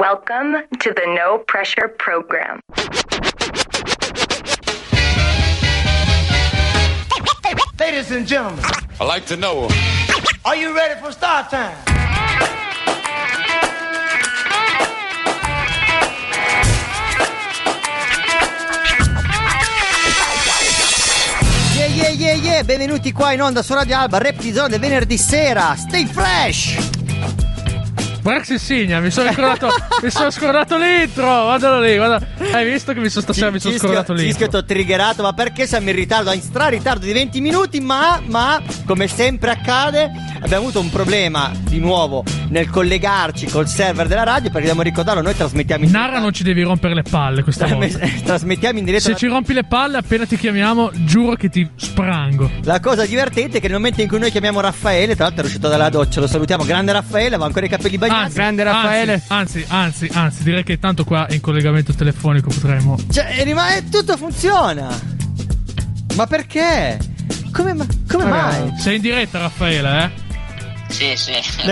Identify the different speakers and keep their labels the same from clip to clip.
Speaker 1: Welcome to the No Pressure Program.
Speaker 2: Ladies and gentlemen,
Speaker 3: I like to know.
Speaker 2: are you ready for start time?
Speaker 4: Yeah yeah yeah yeah, benvenuti qua in onda su Radio Alba, del venerdì sera, stay fresh!
Speaker 5: Guarda che si segna, mi sono scordato, mi sono scordato l'intro, guardalo lì, guarda. Hai visto che mi sono stasera mi sono scordato
Speaker 4: Cischio
Speaker 5: l'intro.
Speaker 4: ti ho triggerato, ma perché siamo in ritardo? In stra ritardo di 20 minuti, ma, ma, come sempre accade, abbiamo avuto un problema di nuovo nel collegarci col server della radio, perché dobbiamo ricordarlo, noi trasmettiamo in
Speaker 5: Narra non ci devi rompere le palle questa volta.
Speaker 4: trasmettiamo in diretta
Speaker 5: Se ci rompi le palle appena ti chiamiamo, giuro che ti sprango.
Speaker 4: La cosa divertente è che nel momento in cui noi chiamiamo Raffaele, tra l'altro è uscito dalla doccia, lo salutiamo, grande Raffaele, aveva ancora i capelli bagnati.
Speaker 5: Anzi, Anzi, anzi, anzi, anzi, direi che tanto qua in collegamento telefonico potremmo.
Speaker 4: Cioè, e rimane tutto funziona. Ma perché? Come, ma- come mai?
Speaker 5: Sei in diretta, Raffaele, eh?
Speaker 6: Sì, sì.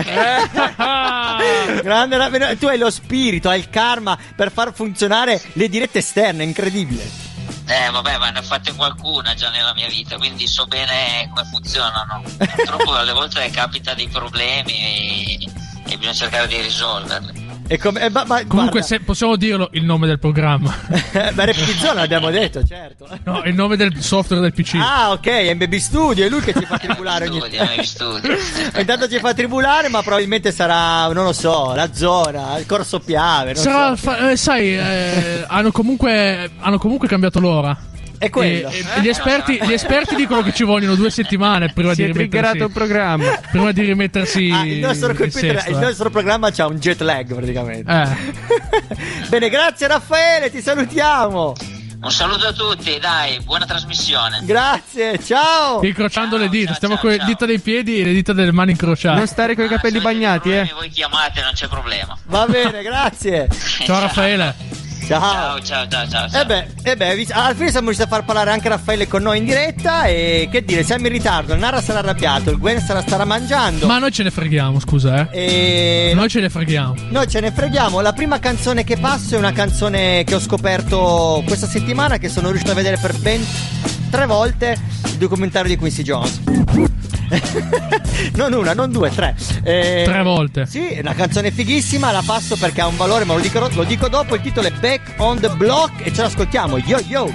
Speaker 4: Grande tu hai lo spirito, hai il karma per far funzionare le dirette esterne, incredibile.
Speaker 6: Eh, vabbè, ma ne ho fatte qualcuna già nella mia vita, quindi so bene come funzionano. Purtroppo alle volte capita dei problemi e, e bisogna cercare di risolverli.
Speaker 4: E come, eh, ma, ma-
Speaker 5: Comunque, se possiamo dirlo il nome del programma.
Speaker 4: ma Reptizzone l'abbiamo detto, certo.
Speaker 5: No, il nome del software del PC.
Speaker 4: Ah, ok, Baby Studio, è lui che ci fa tribulare ogni
Speaker 6: eh, studi.
Speaker 4: Intanto ci fa tribulare, ma probabilmente sarà, non lo so, la zona, il corso Piave. Non
Speaker 5: Sarà,
Speaker 4: so.
Speaker 5: fa- eh, sai, eh, hanno, comunque, hanno comunque cambiato l'ora.
Speaker 4: È quello.
Speaker 5: E- e gli, esperti, gli esperti dicono che ci vogliono due settimane prima
Speaker 7: Si
Speaker 5: di
Speaker 7: è triggerato il
Speaker 5: rimettersi.
Speaker 7: programma.
Speaker 5: Prima di rimettersi.
Speaker 4: Ah, il nostro
Speaker 5: in
Speaker 4: computer,
Speaker 5: sesto,
Speaker 4: il
Speaker 5: eh.
Speaker 4: nostro programma c'ha un jet lag praticamente.
Speaker 5: Eh.
Speaker 4: Bene, grazie Raffaele, ti salutiamo.
Speaker 6: Un saluto a tutti, dai, buona trasmissione.
Speaker 4: Grazie, ciao.
Speaker 5: Incrociando
Speaker 6: Ciao,
Speaker 5: le dita,
Speaker 6: ciao,
Speaker 5: stiamo
Speaker 6: ciao,
Speaker 5: con le dita dei piedi e le dita delle mani incrociate.
Speaker 7: Non stare con i capelli
Speaker 6: Ah, se avete
Speaker 7: bagnati, eh.
Speaker 6: problemi, Voi chiamate, non c'è problema.
Speaker 4: Va bene, grazie.
Speaker 5: Ciao Raffaele.
Speaker 4: Ciao.
Speaker 6: Ciao, ciao, ciao, ciao. ciao.
Speaker 4: E beh, e beh, vi- alla fine siamo riusciti a far parlare anche Raffaele con noi in diretta e che dire, siamo in ritardo, il Nara sarà arrabbiato, il Gwen sarà starà mangiando
Speaker 5: Ma noi ce ne freghiamo, scusa, eh.
Speaker 4: e
Speaker 5: Noi ce ne freghiamo.
Speaker 4: Noi ce ne freghiamo. La prima canzone che passo è una canzone che ho scoperto questa settimana, che sono riuscito a vedere per ben tre volte il documentario di Quincy Jones. non una, non due, tre. Eh,
Speaker 5: Tre volte.
Speaker 4: Sì, è una canzone fighissima, la passo perché ha un valore, ma lo dico, lo dico dopo. Il titolo è Back on the Block e ce l'ascoltiamo. Yo yo!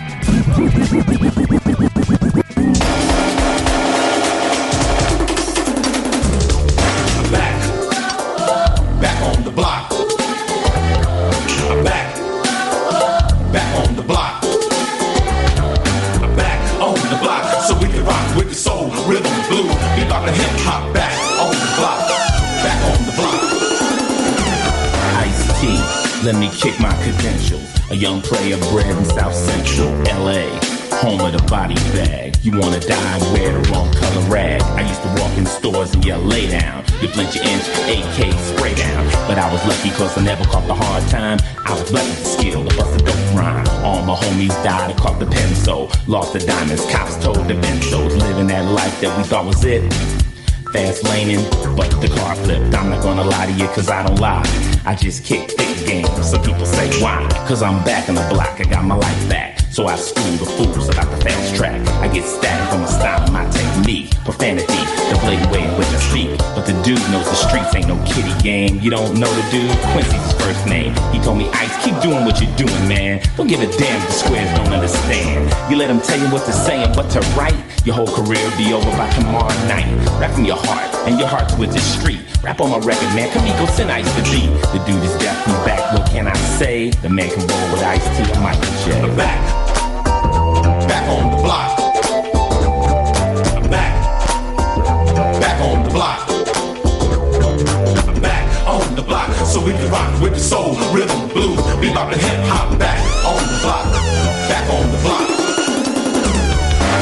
Speaker 8: A young player bred in South Central LA, home of the body bag. You wanna die, wear the wrong color rag. I used to walk in stores and yell, lay down. You flinch your inch, AK spray down. But I was lucky cause I never caught the hard time. I was with the skill to bust a dope rhyme. All my homies died, I caught the pencil. Lost the diamonds, cops told the benzos. Living that life that we thought was it fast laning, but the car flipped. I'm not gonna lie to you, cause I don't lie. I just kick thick game. Some people say, why? Cause I'm back in the block, I got my life back. So I school the fools about the fast track. I get static on a style, my technique. Profanity, the way in which I. But the dude knows the streets ain't no kiddie game. You don't know the dude? Quincy's first name. He told me, Ice, keep doing what you're doing, man. Don't give a damn if the squares don't understand. You let them tell you what to say and what to write. Your whole career will be over by tomorrow night. Rap from your heart, and your heart's with the street. Rap on my record, man. Kamiko send Ice to beat. The dude is definitely back. What can I say? The man can roll with Ice T and Michael J.
Speaker 3: Back the block. So we can rock with the soul, rhythm, blues, bebop and hip hop. Back on the block. Back on the block.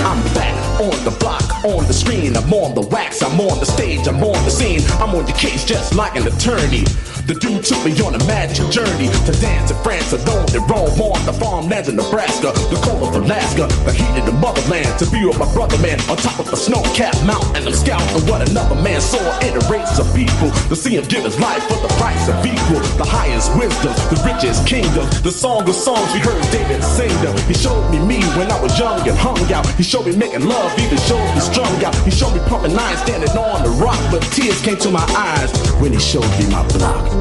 Speaker 9: I'm back on the block, on the screen. I'm on the wax, I'm on the stage, I'm on the scene. I'm on the case just like an attorney.
Speaker 10: The dude took me on a magic journey to dance in France alone and roam on the farmlands in Nebraska, the cold of Alaska, the heat of the motherland. To be with my brother man on top of a snow-capped mountain, and I'm scouting what another man saw in a race of people. To see him give his life for the price of equal, the highest wisdom, the richest kingdom, the song of songs we heard David sing them. He showed me me when I was young and hung out. He showed me making love, even showed me strung out. He showed me pumping nine, standing on the rock, but tears came to my eyes when he showed me my block.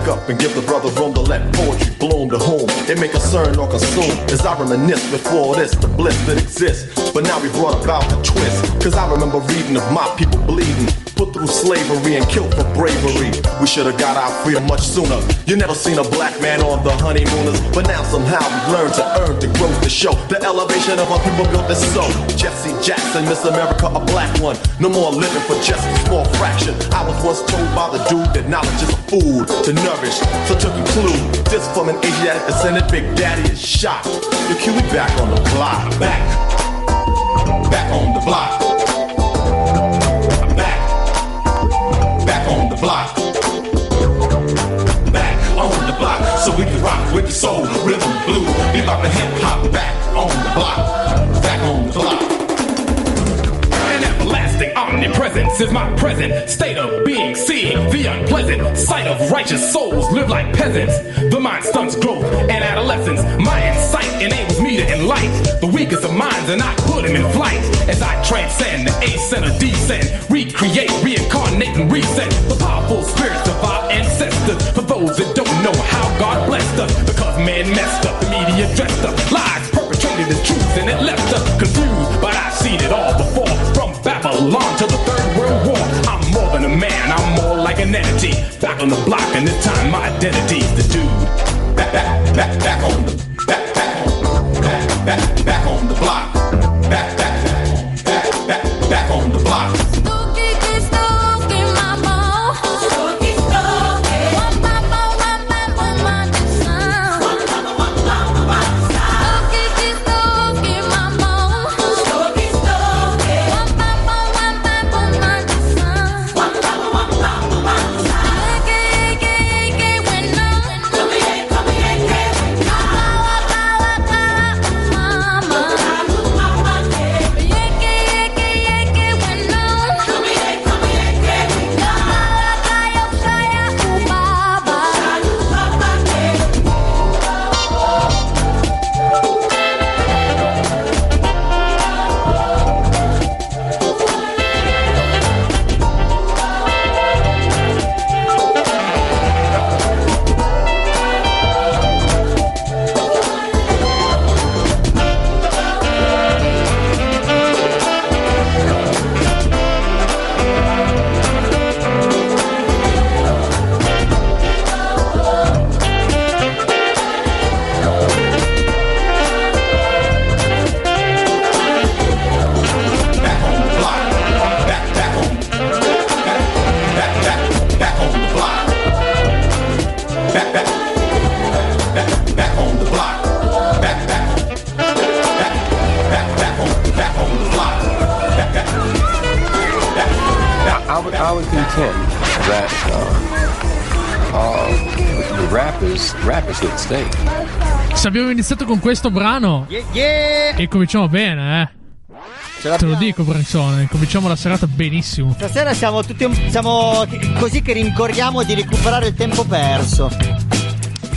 Speaker 11: Back
Speaker 10: up and give the brother room to let poetry bloom to whom it may concern or consume. As I reminisce before this, the bliss that exists. But now we brought about the twist. Cause I remember reading of my people bleeding. Put through slavery and killed for bravery. We should have got our freedom much sooner. You never seen a black man on the honeymooners. But now somehow we learned to earn the growth to show the elevation of our people built this so. Jesse Jackson, Miss America, a black one. No more living for just a small fraction. I was once told by the dude that knowledge is food to nourish. So to conclude, this from an Asiatic descendant, Big Daddy is shot. You kill me back on the block.
Speaker 11: Back. Back on the block. So we can rock with the soul, rhythm, blue, bebop and hip hop. Back on the block.
Speaker 3: Omnipresence is my present state of being, seeing the unpleasant sight of righteous souls live like peasants. The mind stunts growth and adolescence. My insight enables me to enlighten the weakest of minds, and I put him in flight as I transcend the ascent or descend, recreate, reincarnate, and reset the powerful spirits of our ancestors. For those that don't know how God blessed us, because man messed up, the media dressed up, lies perpetrated as truth and it left us confused. But I've seen it all before, from Babylon to the Third World War. I'm more than a man, I'm more like an entity. Back on the block, and this time my identity's the dude.
Speaker 11: Back, back, back, back on the
Speaker 5: abbiamo iniziato con questo brano
Speaker 4: Yeah, yeah.
Speaker 5: e cominciamo bene, eh.
Speaker 4: Ce
Speaker 5: Te lo dico, Branzone, cominciamo la serata benissimo.
Speaker 4: Stasera siamo tutti un- siamo così che rincorriamo di recuperare il tempo perso.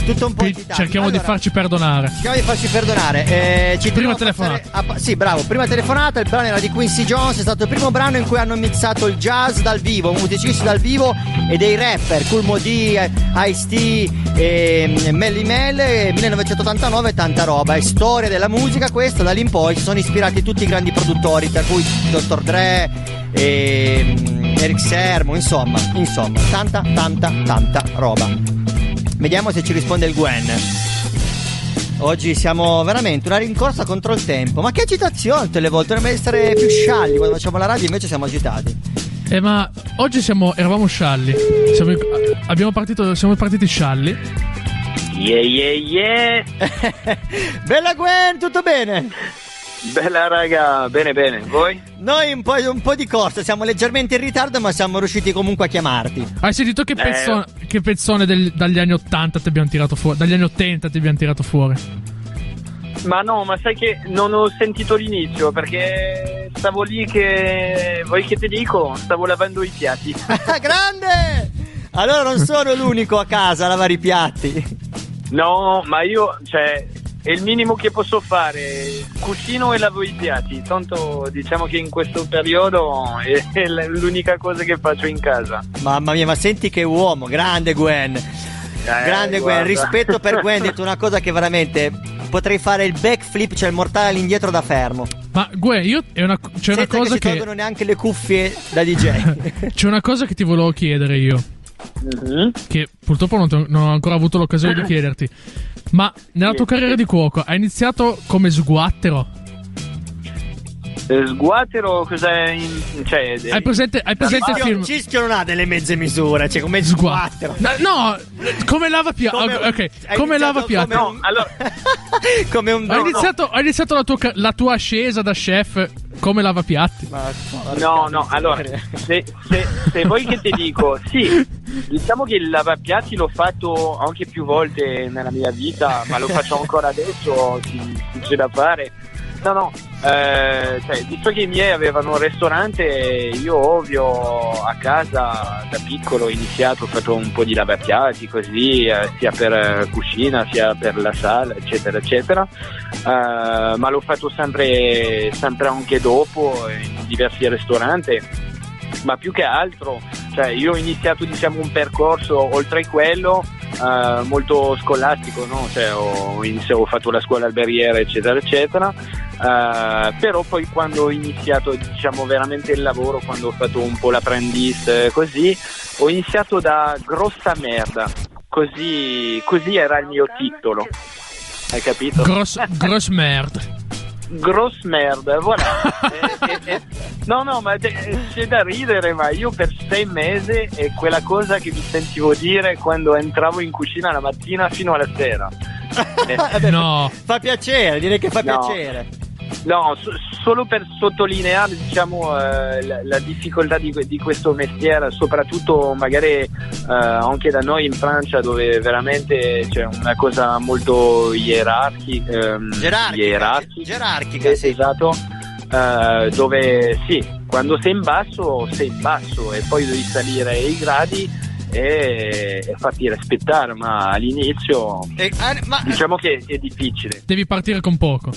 Speaker 4: tutto un po' agitato.
Speaker 5: cerchiamo di
Speaker 4: Allora,
Speaker 5: farci perdonare.
Speaker 4: Cerchiamo di farci perdonare. Eh, ci
Speaker 5: Prima telefonata.
Speaker 4: a sì, bravo. Prima telefonata. Il brano era di Quincy Jones. È stato il primo brano in cui hanno mixato il jazz dal vivo, musicisti dal vivo e dei rapper. Cool Modi, Ice-T e Melly Mel. eh, 1989, tanta roba. È storia della musica questa. Da lì in poi si sono ispirati tutti i grandi produttori, tra cui Dr. Dre. E mm, Eric Sermo, insomma, insomma, tanta, tanta, tanta roba. Vediamo se ci risponde il Gwen. Oggi siamo veramente una rincorsa contro il tempo. Ma che agitazione tutte le volte, dovremmo essere più scialli quando facciamo la radio, invece siamo agitati.
Speaker 5: Eh, ma oggi siamo, eravamo scialli. Siamo, abbiamo partito, siamo partiti scialli.
Speaker 12: Yeah, yeah, yeah.
Speaker 4: Bella Gwen, tutto bene?
Speaker 12: Bella raga, bene, bene. Voi?
Speaker 4: Noi un po', un po' di corsa, siamo leggermente in ritardo, ma siamo riusciti comunque a chiamarti.
Speaker 5: Hai sentito che
Speaker 12: Eh.
Speaker 5: pezzone, che pezzone del- dagli anni 80 ti abbiamo tirato fuori? Dagli anni 80 ti abbiamo tirato fuori.
Speaker 12: Ma no, ma sai che non ho sentito l'inizio perché stavo lì che. Vuoi che ti dico? Stavo lavando i piatti.
Speaker 4: Grande! Allora non sono l'unico a casa a lavare i piatti.
Speaker 12: No, ma io, cioè, è il minimo che posso fare. Cucino e lavo i piatti. Tanto diciamo che in questo periodo è l'unica cosa che faccio in casa.
Speaker 4: Mamma mia, ma senti che uomo, grande Gwen. Grande Gwen,
Speaker 12: guarda.
Speaker 4: rispetto per Gwen, hai detto una cosa che veramente potrei fare il backflip, cioè il mortale all'indietro da fermo.
Speaker 5: Ma Gue, io è una, c'è una
Speaker 4: Senza
Speaker 5: cosa
Speaker 4: che si
Speaker 5: che.
Speaker 4: tolgono neanche le cuffie da DJ.
Speaker 5: C'è una cosa che ti volevo chiedere io.
Speaker 12: Mhm.
Speaker 5: Che purtroppo non, ti- non ho ancora avuto l'occasione di chiederti. Ma nella tua carriera di cuoco hai iniziato come sguattero?
Speaker 12: Eh, Sguatero cos'è? In, cioè,
Speaker 5: Hai presente, hai presente il film?
Speaker 4: Cischio non ha delle mezze misure, cioè come sguattero.
Speaker 5: No, no, come lava piatti.
Speaker 4: Come un-
Speaker 5: ok,
Speaker 4: hai
Speaker 5: come lava
Speaker 4: iniziato
Speaker 5: piatti.
Speaker 4: come un-
Speaker 12: No, allora,
Speaker 4: come un
Speaker 5: Hai iniziato, hai iniziato la, tua, la tua ascesa da chef come lava piatti.
Speaker 4: Ma-
Speaker 12: No, no, allora, se, se- se vuoi che ti dico, sì, diciamo che il lavapiatti l'ho fatto anche più volte nella mia vita, ma lo faccio ancora adesso, si, si c'è da fare. No, no, eh, cioè, visto che i miei avevano un ristorante, io ovvio a casa da piccolo ho iniziato, ho fatto un po' di lavapiatti così, eh, sia per eh, cucina sia per la sala, eccetera, eccetera. Eh, ma l'ho fatto sempre, sempre anche dopo in diversi ristoranti ma più che altro cioè io ho iniziato diciamo un percorso oltre quello eh, molto scolastico no? cioè, ho, iniziato, ho fatto la scuola alberriera eccetera eccetera eh, però poi quando ho iniziato diciamo veramente il lavoro quando ho fatto un po' l'apprendista così ho iniziato da grossa merda così, così era il mio titolo hai capito?
Speaker 5: Gross, gross merde.
Speaker 12: Gross merda, voilà. Eh, eh, eh, no, no, ma c'è da ridere, ma io per sei mesi è quella cosa che mi sentivo dire quando entravo in cucina la mattina fino alla sera. Eh,
Speaker 5: No.
Speaker 4: Fa piacere, direi che fa
Speaker 12: No.
Speaker 4: piacere.
Speaker 12: No, so- solo per sottolineare diciamo, eh, la, la difficoltà di, di questo mestiere, soprattutto magari eh, anche da noi in Francia dove veramente c'è una cosa molto ierarchica. ehm,
Speaker 4: Gerarchica, gerarchica,
Speaker 12: Eh,
Speaker 4: sì.
Speaker 12: Esatto, eh, dove sì, quando sei in basso, sei in basso e poi devi salire i gradi e, farti rispettare, ma all'inizio
Speaker 4: Eh, ma
Speaker 12: diciamo che è difficile.
Speaker 5: Devi partire con poco.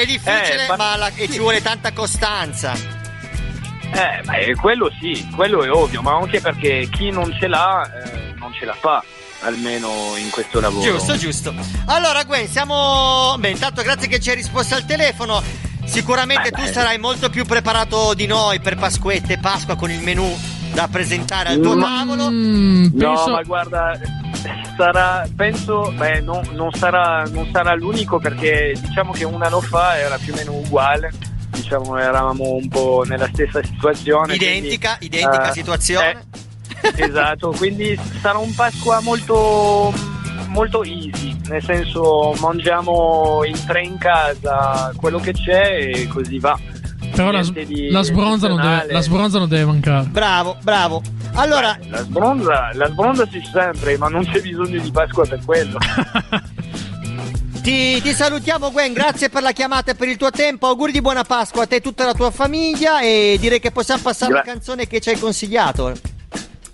Speaker 4: È difficile,
Speaker 12: Eh,
Speaker 4: ma la- e ci vuole tanta costanza.
Speaker 12: Eh, ma è- quello sì, quello è ovvio, ma anche perché chi non ce l'ha eh, non ce la fa, almeno in questo lavoro.
Speaker 4: Giusto, giusto. Allora, Gwen, siamo. Beh, intanto grazie che ci hai risposto al telefono. Sicuramente
Speaker 12: Eh,
Speaker 4: tu
Speaker 12: beh.
Speaker 4: sarai molto più preparato di noi per Pasquette e Pasqua con il menù da presentare al tuo
Speaker 12: Ma-
Speaker 4: tavolo.
Speaker 5: Mm,
Speaker 12: No,
Speaker 5: penso.
Speaker 12: ma guarda, sarà, penso, beh, no, non, sarà, non sarà l'unico perché diciamo che un anno fa era più o meno uguale, diciamo eravamo un po' nella stessa situazione.
Speaker 4: Identica,
Speaker 12: quindi,
Speaker 4: identica
Speaker 12: eh,
Speaker 4: situazione.
Speaker 12: eh, esatto, quindi sarà un Pasqua molto, molto easy, nel senso mangiamo in tre in casa quello che c'è e così va.
Speaker 5: Però la,
Speaker 12: di
Speaker 5: la sbronza non deve, la sbronza non deve mancare.
Speaker 4: Bravo, bravo. Allora,
Speaker 12: La sbronza, la sbronza c'è sempre, ma non c'è bisogno di Pasqua per quello.
Speaker 4: ti, ti salutiamo, Gwen. Grazie per la chiamata e per il tuo tempo. Auguri di buona Pasqua a te e tutta la tua famiglia. E direi che possiamo passare
Speaker 12: Gra-
Speaker 4: alla canzone che ci hai consigliato.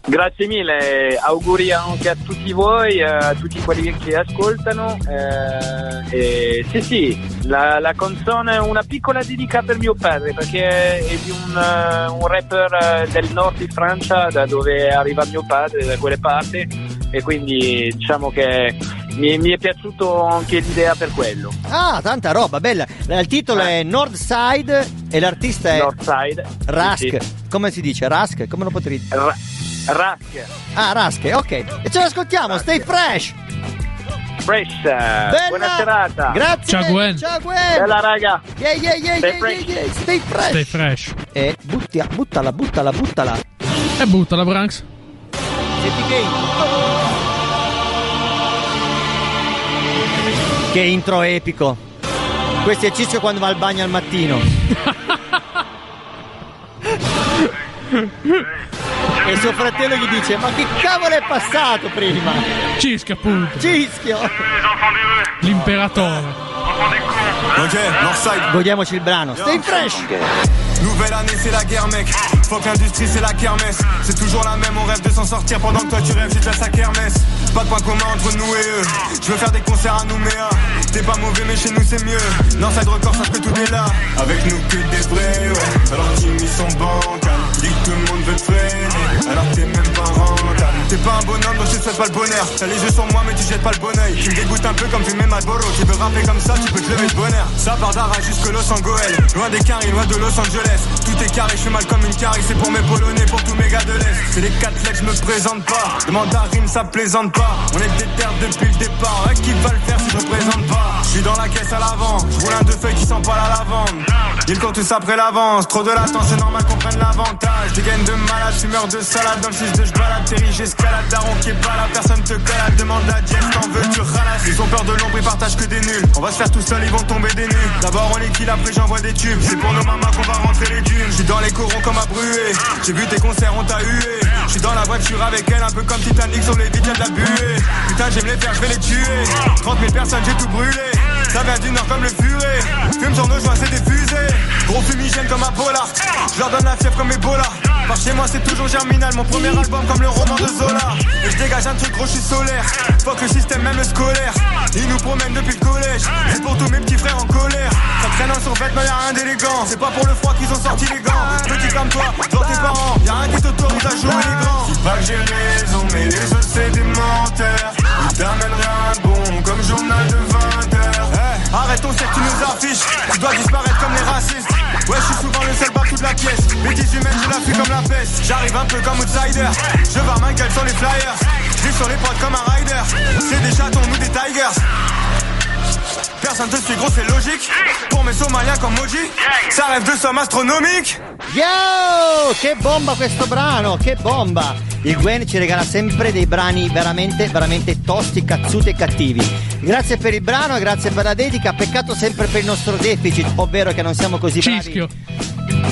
Speaker 12: Grazie mille, auguri anche a tutti voi, eh, a tutti quelli che ascoltano. eh, sì, sì, la, la canzone è una piccola dedica per mio padre perché è di un, eh, un rapper eh, del nord di Francia, da dove arriva mio padre, da quelle parti, e quindi diciamo che mi, mi è piaciuto anche l'idea per quello.
Speaker 4: Ah, tanta roba, bella. Il titolo è Northside e l'artista è
Speaker 12: Northside.
Speaker 4: Rask.
Speaker 12: Sì, sì.
Speaker 4: Come si dice? Rask? Come lo potrei dire?
Speaker 12: Ra- Rask.
Speaker 4: Ah, Rask, ok. E ce l'ascoltiamo, stay fresh.
Speaker 12: Fresh.
Speaker 4: Bella.
Speaker 12: Buona serata.
Speaker 4: Grazie.
Speaker 5: Ciao, Gwen.
Speaker 4: Ciao Gwen.
Speaker 12: Bella raga.
Speaker 4: Yeah, yeah, yeah,
Speaker 12: Stay
Speaker 4: yeah,
Speaker 12: fresh.
Speaker 4: yeah, yeah. Stay fresh.
Speaker 5: Stay fresh.
Speaker 4: E butti- buttala, buttala, buttala.
Speaker 5: E buttala, Branks.
Speaker 4: Senti che Che intro epico. Questo è Cisco quando va al bagno al mattino. e suo fratello gli dice: Ma che cavolo è passato prima?
Speaker 5: Cisca, appunto.
Speaker 4: Cischio!
Speaker 5: L'imperatore.
Speaker 9: Ok, Northside.
Speaker 4: Godiamoci il brano. Stay fresh!
Speaker 9: Nouvelle année, c'est la guerre, mec. Fuck industrie, c'est la kermesse. C'est toujours la même, on rêve de s'en sortir pendant que toi tu rêves juste à sa kermesse. Pas de point commun entre nous et eux. Je veux faire des concerts à Nouméa. T'es pas mauvais, mais chez nous c'est mieux. Northside Record, sache que tout est là. Avec nous que des vrais, ouais. Alors Jimmy ils sont bancals. Dis que tout le monde veut te. Alors t'es même pas rentable. T'es pas un bonhomme, donc je te souhaite pas le bonheur. T'as les yeux sur moi, mais tu jettes pas le bon oeil. Tu me dégoûtes un peu comme fumer Malboro. Tu veux rapper comme ça, tu peux te lever de bonheur. Ça part d'Ara jusque Los Angeles. Loin des caries, loin de Los Angeles. Tout est carré, je fais mal comme une carie. C'est pour mes polonais, pour tous mes gars de l'Est. C'est les quatre lettres, je me présente pas. Demande à Rime, ça plaisante pas. On est déter depuis le départ. Ouais, qui va le faire si je représente pas? Je suis dans la caisse à l'avant. Je roule un deux feuilles qui sent pas la lavande. Ils courent tous après l'avance. Trop de latence, c'est normal qu'on prenne l'avantage. Des gaines de malade, fumeur de salade. Dans le 6 de j'balade, est pas personne te collade. Demande à Jess, t'en veux, tu ralasses. Ils ont peur de l'ombre, ils partagent que des nuls. On va se faire tout seul, ils vont tomber des nuls. D'abord on les après j'envoie des tubes. C'est pour nos mamas qu'on va rentrer les dunes. Je suis dans les corons comme à brûler. J'ai vu tes concerts, on t'a hué. Je suis dans la voiture avec elle, un peu comme Titanic sur les vitres, y'a de la buée. Putain, j'aime les faire, je vais les tuer. 30 000 personnes, j'ai tout brûlé. Ça vient du nord comme le furet. Fume sur nos joints, c'est des fusées. Gros fumigène comme polar. Je leur donne la fièvre comme Ebola. Par chez moi, c'est toujours germinal. Mon premier album comme le roman de Zola. Et je dégage un truc gros, je suis solaire. Fuck le système, même le scolaire. Ils nous promènent depuis le collège. C'est pour tous mes petits frères en colère. Ça traîne en survêtement, y'a rien d'élégant. C'est pas pour le froid qu'ils ont sorti les gants. Petit comme toi, devant tes parents. Y'a rien qui t'autorise à jouer les grands. C'est pas que j'ai raison, mais les autres c'est des menteurs. Ils t'amènent rien de bon comme journal de 20 heures. Arrête ton cercle, tu nous affiches. Tu dois disparaître comme les racistes. Ouais, je suis souvent le seul bas toute la pièce. Bêtises humaines, je la fuis comme la peste. J'arrive un peu comme outsider. Je vois ma gueule sur les flyers. Je sur les potes comme un rider. C'est des chatons, nous des tigers. Personne te suit, gros, c'est logique. Pour mes somaliens comme Moji, ça rêve de somme astronomique.
Speaker 4: Yo! Che bomba questo brano, che bomba! Il Gwen ci regala sempre dei brani veramente, veramente tosti, cazzuti e cattivi. Grazie per il brano e grazie per la dedica. Peccato sempre per il nostro deficit, ovvero che non siamo così bravi.
Speaker 5: Cischio.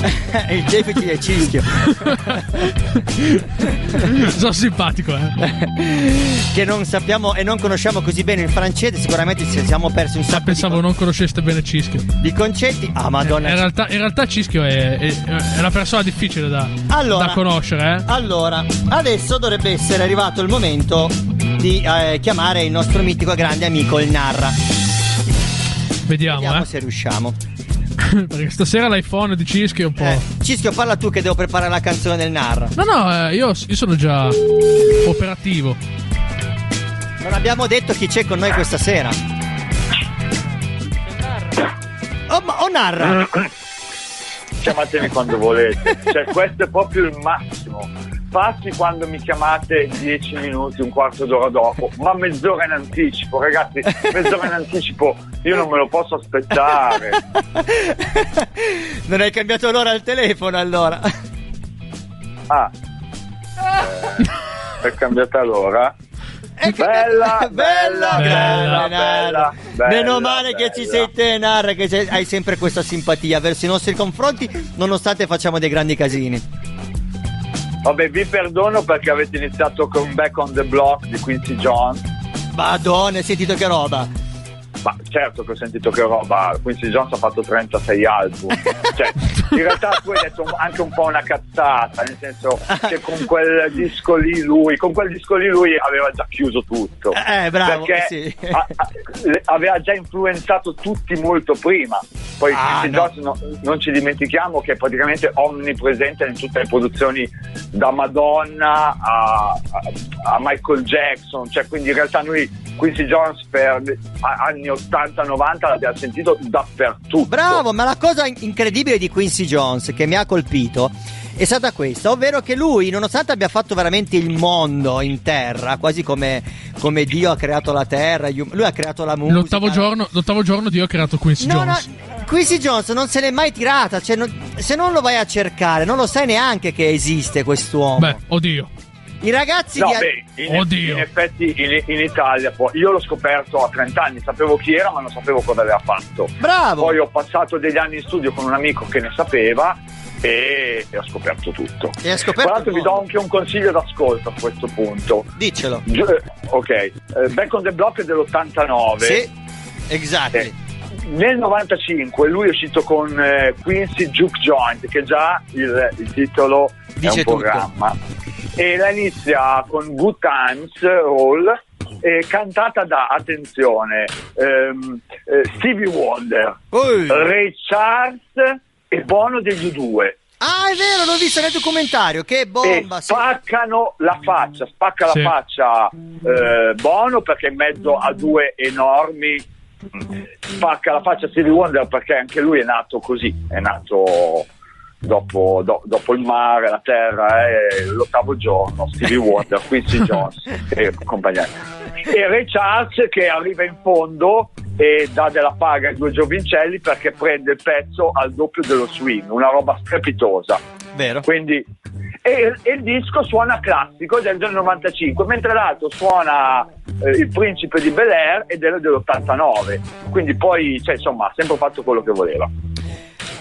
Speaker 4: il deficit è cischio.
Speaker 5: Sono simpatico, eh.
Speaker 4: che non sappiamo e non conosciamo così bene il francese, sicuramente ci siamo persi un
Speaker 5: Ah, pensavo non conosceste bene Cischio.
Speaker 4: di concetti. Ah, madonna.
Speaker 5: In realtà, in realtà Cischio è, è, è una persona difficile da,
Speaker 4: Allora.
Speaker 5: da conoscere, eh.
Speaker 4: Allora, adesso dovrebbe essere arrivato il momento di eh, chiamare il nostro mitico grande amico il Narra.
Speaker 5: Vediamo,
Speaker 4: Vediamo
Speaker 5: eh.
Speaker 4: se riusciamo.
Speaker 5: Perché stasera l'iPhone di Cischio è un po'.
Speaker 4: Eh, Cischio, parla tu che devo preparare la canzone del Narra.
Speaker 5: No, no, eh, io, io sono già operativo.
Speaker 4: Non abbiamo detto chi c'è con noi questa sera. Ma, oh Narra!
Speaker 13: Chiamatemi quando volete, cioè questo è proprio il massimo. Passi quando mi chiamate 10 minuti, un quarto d'ora dopo, ma mezz'ora in anticipo, ragazzi, mezz'ora in anticipo, io non me lo posso aspettare.
Speaker 4: Non hai cambiato l'ora al telefono allora.
Speaker 13: Ah, eh, è cambiata l'ora? Bella, bella, bella, bella, bella,
Speaker 4: Meno male che ci sei te, Narra, che hai sempre questa simpatia verso i nostri confronti, nonostante facciamo dei grandi casini.
Speaker 13: Vabbè, vi perdono perché avete iniziato con Back on the Block di Quincy Jones.
Speaker 4: Madonna, hai sentito che roba?
Speaker 13: Ma certo che ho sentito che roba, Quincy Jones ha fatto 36 album, cioè in realtà tu hai detto anche un po' una cazzata, nel senso che con quel disco lì lui, con quel disco lì lui aveva già chiuso tutto.
Speaker 4: Eh, bravo,
Speaker 13: Perché
Speaker 4: sì.
Speaker 13: a- a- le- aveva già influenzato tutti molto prima. Poi
Speaker 4: Ah,
Speaker 13: Quincy
Speaker 4: no.
Speaker 13: Jones no- non ci dimentichiamo che è praticamente onnipresente in tutte le produzioni da Madonna a, a- Michael Jackson, cioè quindi in realtà noi Quincy Jones per anni 80-90 l'abbiamo sentito dappertutto.
Speaker 4: Bravo, ma la cosa in- incredibile di Quincy Jones che mi ha colpito è stata questa, ovvero che lui, nonostante abbia fatto veramente il mondo in terra, quasi come, come Dio ha creato la terra, um- lui ha creato la musica.
Speaker 5: L'ottavo giorno, l'ottavo giorno Dio ha creato Quincy
Speaker 4: No, no,
Speaker 5: Jones.
Speaker 4: Quincy Jones non se n'è mai tirata, cioè non- se non lo vai a cercare, non lo sai neanche che esiste quest'uomo.
Speaker 5: Beh, oddio.
Speaker 4: I ragazzi
Speaker 13: No,
Speaker 4: di
Speaker 13: beh, in,
Speaker 5: Oddio.
Speaker 13: in effetti in, in Italia poi- io l'ho scoperto a 30 anni, sapevo chi era ma non sapevo cosa aveva fatto.
Speaker 4: Bravo.
Speaker 13: Poi ho passato degli anni in studio con un amico che ne sapeva e, e ho scoperto tutto.
Speaker 4: E hai scoperto
Speaker 13: Tra l'altro vi do anche un consiglio d'ascolto a questo punto.
Speaker 4: Diccelo.
Speaker 13: Gi- eh, ok, eh, Back on the Block è dell'89.
Speaker 4: Sì, esatto.
Speaker 13: Eh, nel 95 lui è uscito con eh, Quincy Juke Joint, che già il, il titolo
Speaker 4: Dice
Speaker 13: è un programma. E la inizia con Good Times Roll, eh, cantata da, attenzione, ehm, eh, Stevie Wonder,
Speaker 4: Ui.
Speaker 13: Ray Charles e Bono degli U2.
Speaker 4: Ah, è vero, l'ho visto nel documentario, che
Speaker 13: E
Speaker 4: bomba. sì.
Speaker 13: spaccano la faccia, spacca
Speaker 5: Sì.
Speaker 13: la faccia eh, Bono perché in mezzo a due enormi spacca la faccia Stevie Wonder perché anche lui è nato così, è nato dopo, do- dopo il mare, la terra, è l'ottavo giorno, Stevie Wonder, Quincy Jones e compagnia. E Ray Charles che arriva in fondo e dà della paga ai due giovincelli perché prende il pezzo al doppio dello swing, una roba strepitosa.
Speaker 4: Vero.
Speaker 13: Quindi, e, e il disco suona classico del del 95, mentre l'altro suona eh, Il Principe di Bel Air ed è dell'89. Quindi poi, cioè, insomma, ha sempre fatto quello che voleva.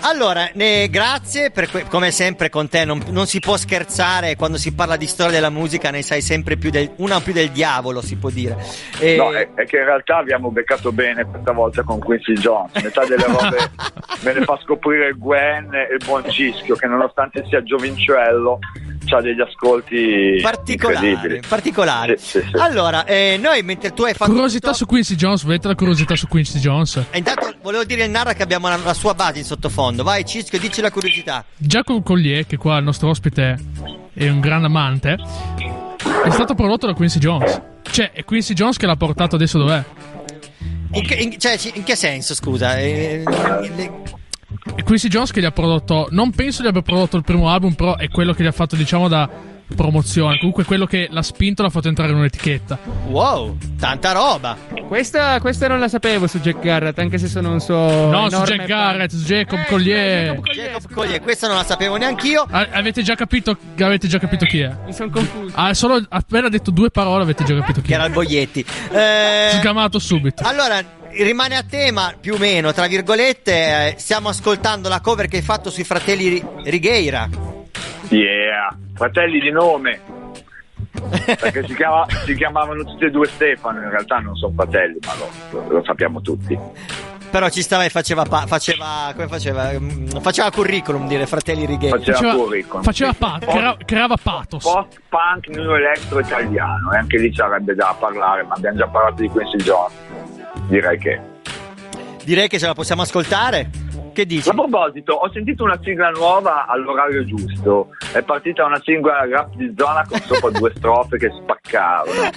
Speaker 4: Allora, eh, grazie, per que- come sempre con te non, non si può scherzare, quando si parla di storia della musica ne sai sempre più del, una più del diavolo, si può dire. E-
Speaker 13: No, è, è che in realtà abbiamo beccato bene questa volta con Quincy Jones. Metà delle robe me le fa scoprire Gwen e il buon Cischio, che nonostante sia giovincello, ha degli ascolti
Speaker 4: particolari,
Speaker 13: incredibili.
Speaker 4: particolari.
Speaker 13: Sì, sì, sì.
Speaker 4: Allora, eh, noi mentre tu hai fatto
Speaker 5: Curiosità
Speaker 4: tutto-
Speaker 5: su Quincy Jones, vedete la curiosità su Quincy Jones?
Speaker 4: E intanto volevo dire al Narra che abbiamo la, la sua base in sottofondo. Vai Cischio, dici la curiosità.
Speaker 5: Giacomo Collier, che qua il nostro ospite è un gran amante, è stato prodotto da Quincy Jones. Cioè, è Quincy Jones che l'ha portato adesso dov'è?
Speaker 4: In che, in- cioè, ci- in che senso, scusa? Eh, le-
Speaker 5: È Quincy Jones che gli ha prodotto. Non penso gli abbia prodotto il primo album, però è quello che gli ha fatto, diciamo, da promozione. Comunque, quello che l'ha spinto l'ha fatto entrare in un'etichetta.
Speaker 4: wow, tanta roba.
Speaker 14: Questa, questa non la sapevo su Jack Garrett, anche se sono un suo.
Speaker 5: non su Jack Garrett, su Jacob
Speaker 14: Eh,
Speaker 5: Collier.
Speaker 14: Jacob Collier,
Speaker 4: Jacob. Collier, questa non la sapevo neanch'io.
Speaker 5: Ah, avete già capito? Avete già capito chi è?
Speaker 14: Mi sono confuso.
Speaker 5: Ah, solo appena detto due parole avete già capito chi
Speaker 4: Che
Speaker 5: è.
Speaker 4: era il Boglietti. Eh,
Speaker 5: Sgamato subito.
Speaker 4: allora, rimane a tema, più o meno, tra virgolette, eh, stiamo ascoltando la cover che hai fatto sui fratelli Ri- Righeira.
Speaker 13: Yeah, fratelli di nome. Perché si, chiama- si chiamavano tutti e due Stefano, in realtà non sono fratelli, ma lo, lo- sappiamo tutti.
Speaker 4: Però ci stava e faceva, pa- faceva, come faceva? Mm, Faceva curriculum dire fratelli Righeira.
Speaker 13: Faceva,
Speaker 5: Faceva,
Speaker 13: curriculum.
Speaker 5: faceva pat- crea- creava pathos.
Speaker 13: Post-punk new electro italiano, e anche lì sarebbe da parlare, ma abbiamo già parlato di Quincy Jones. Direi che.
Speaker 4: Direi che ce la possiamo ascoltare. Che dici?
Speaker 13: A proposito, ho sentito una sigla nuova all'orario giusto. È partita una sigla rap di zona con sopra due strofe che spaccavano.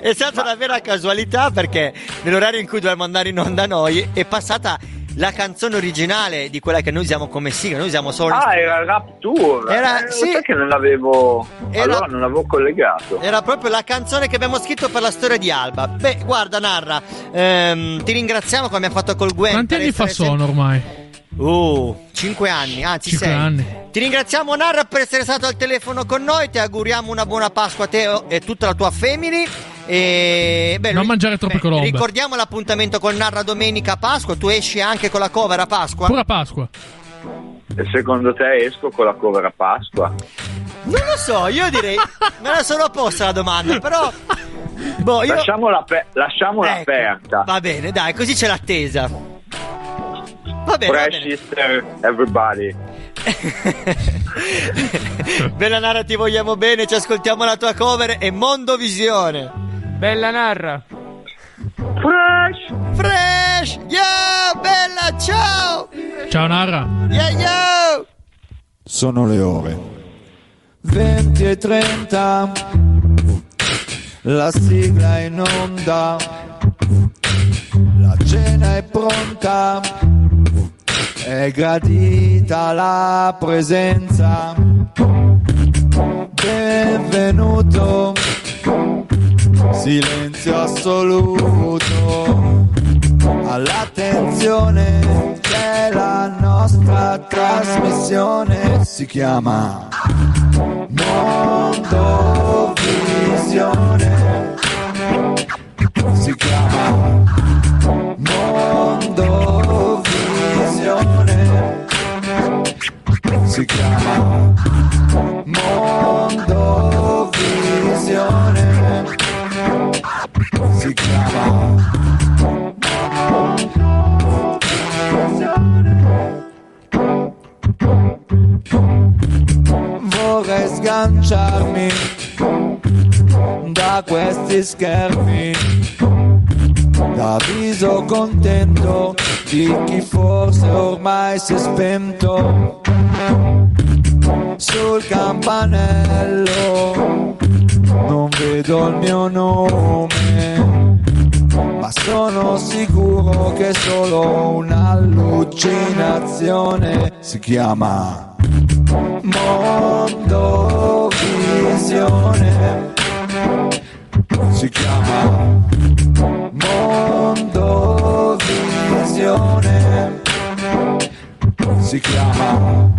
Speaker 4: È stata una vera casualità perché nell'orario in cui dovevamo andare in onda noi è passata la canzone originale di quella che noi usiamo come sigla. Noi usiamo solo.
Speaker 13: Ah, era il rap tour.
Speaker 4: Era-
Speaker 13: Eh,
Speaker 4: sì.
Speaker 13: sai che non l'avevo.
Speaker 4: Era-
Speaker 13: Allora non l'avevo collegato.
Speaker 4: Era proprio la canzone che abbiamo scritto per la storia di Alba. Beh, guarda, Narra, ehm, ti ringraziamo come abbiamo fatto col Gwen.
Speaker 5: Quanti anni fa sono ormai?
Speaker 4: sempre- Uh, 5 anni, anzi
Speaker 5: Cinque
Speaker 4: 6.
Speaker 5: anni.
Speaker 4: Ti ringraziamo, Narra, per essere stato al telefono con noi. Ti auguriamo una buona Pasqua a te e tutta la tua family. E, beh,
Speaker 5: Non
Speaker 4: lui-
Speaker 5: mangiare troppe colombe.
Speaker 4: Ricordiamo l'appuntamento con Narra domenica a Pasqua. Tu esci anche con la cover a Pasqua?
Speaker 5: Pure a Pasqua.
Speaker 13: E secondo te esco con la cover a Pasqua?
Speaker 4: Non lo so, io direi. Me la sono posta la domanda, però. Boh, io...
Speaker 13: Lasciamola, ape- lasciamola
Speaker 4: Ecco,
Speaker 13: aperta.
Speaker 4: Va bene, dai, così c'è l'attesa. Va bene, va
Speaker 13: Fresh
Speaker 4: bene.
Speaker 13: sister, everybody.
Speaker 4: Bella Nara, ti vogliamo bene, ci ascoltiamo la tua cover e Mondovisione.
Speaker 14: Bella narra.
Speaker 13: Fresh!
Speaker 4: Fresh! Yo, bella, ciao!
Speaker 5: Ciao Nara.
Speaker 4: Yo, yo!
Speaker 15: Sono le ore 20 e 30 La sigla è in onda La cena è pronta È gradita la presenza Benvenuto Silenzio assoluto. All'attenzione c'è la nostra trasmissione. Si chiama Mondo Visione. Si chiama Mondo Visione. Si chiama Mondo Visione Si chiama Vorrei sganciarmi da questi schermi, da viso contento di chi forse ormai si è spento. Sul campanello non vedo il mio nome, ma sono sicuro che è solo un'allucinazione. Si chiama Mondo Visione. Si chiama Mondo Visione. Si chiama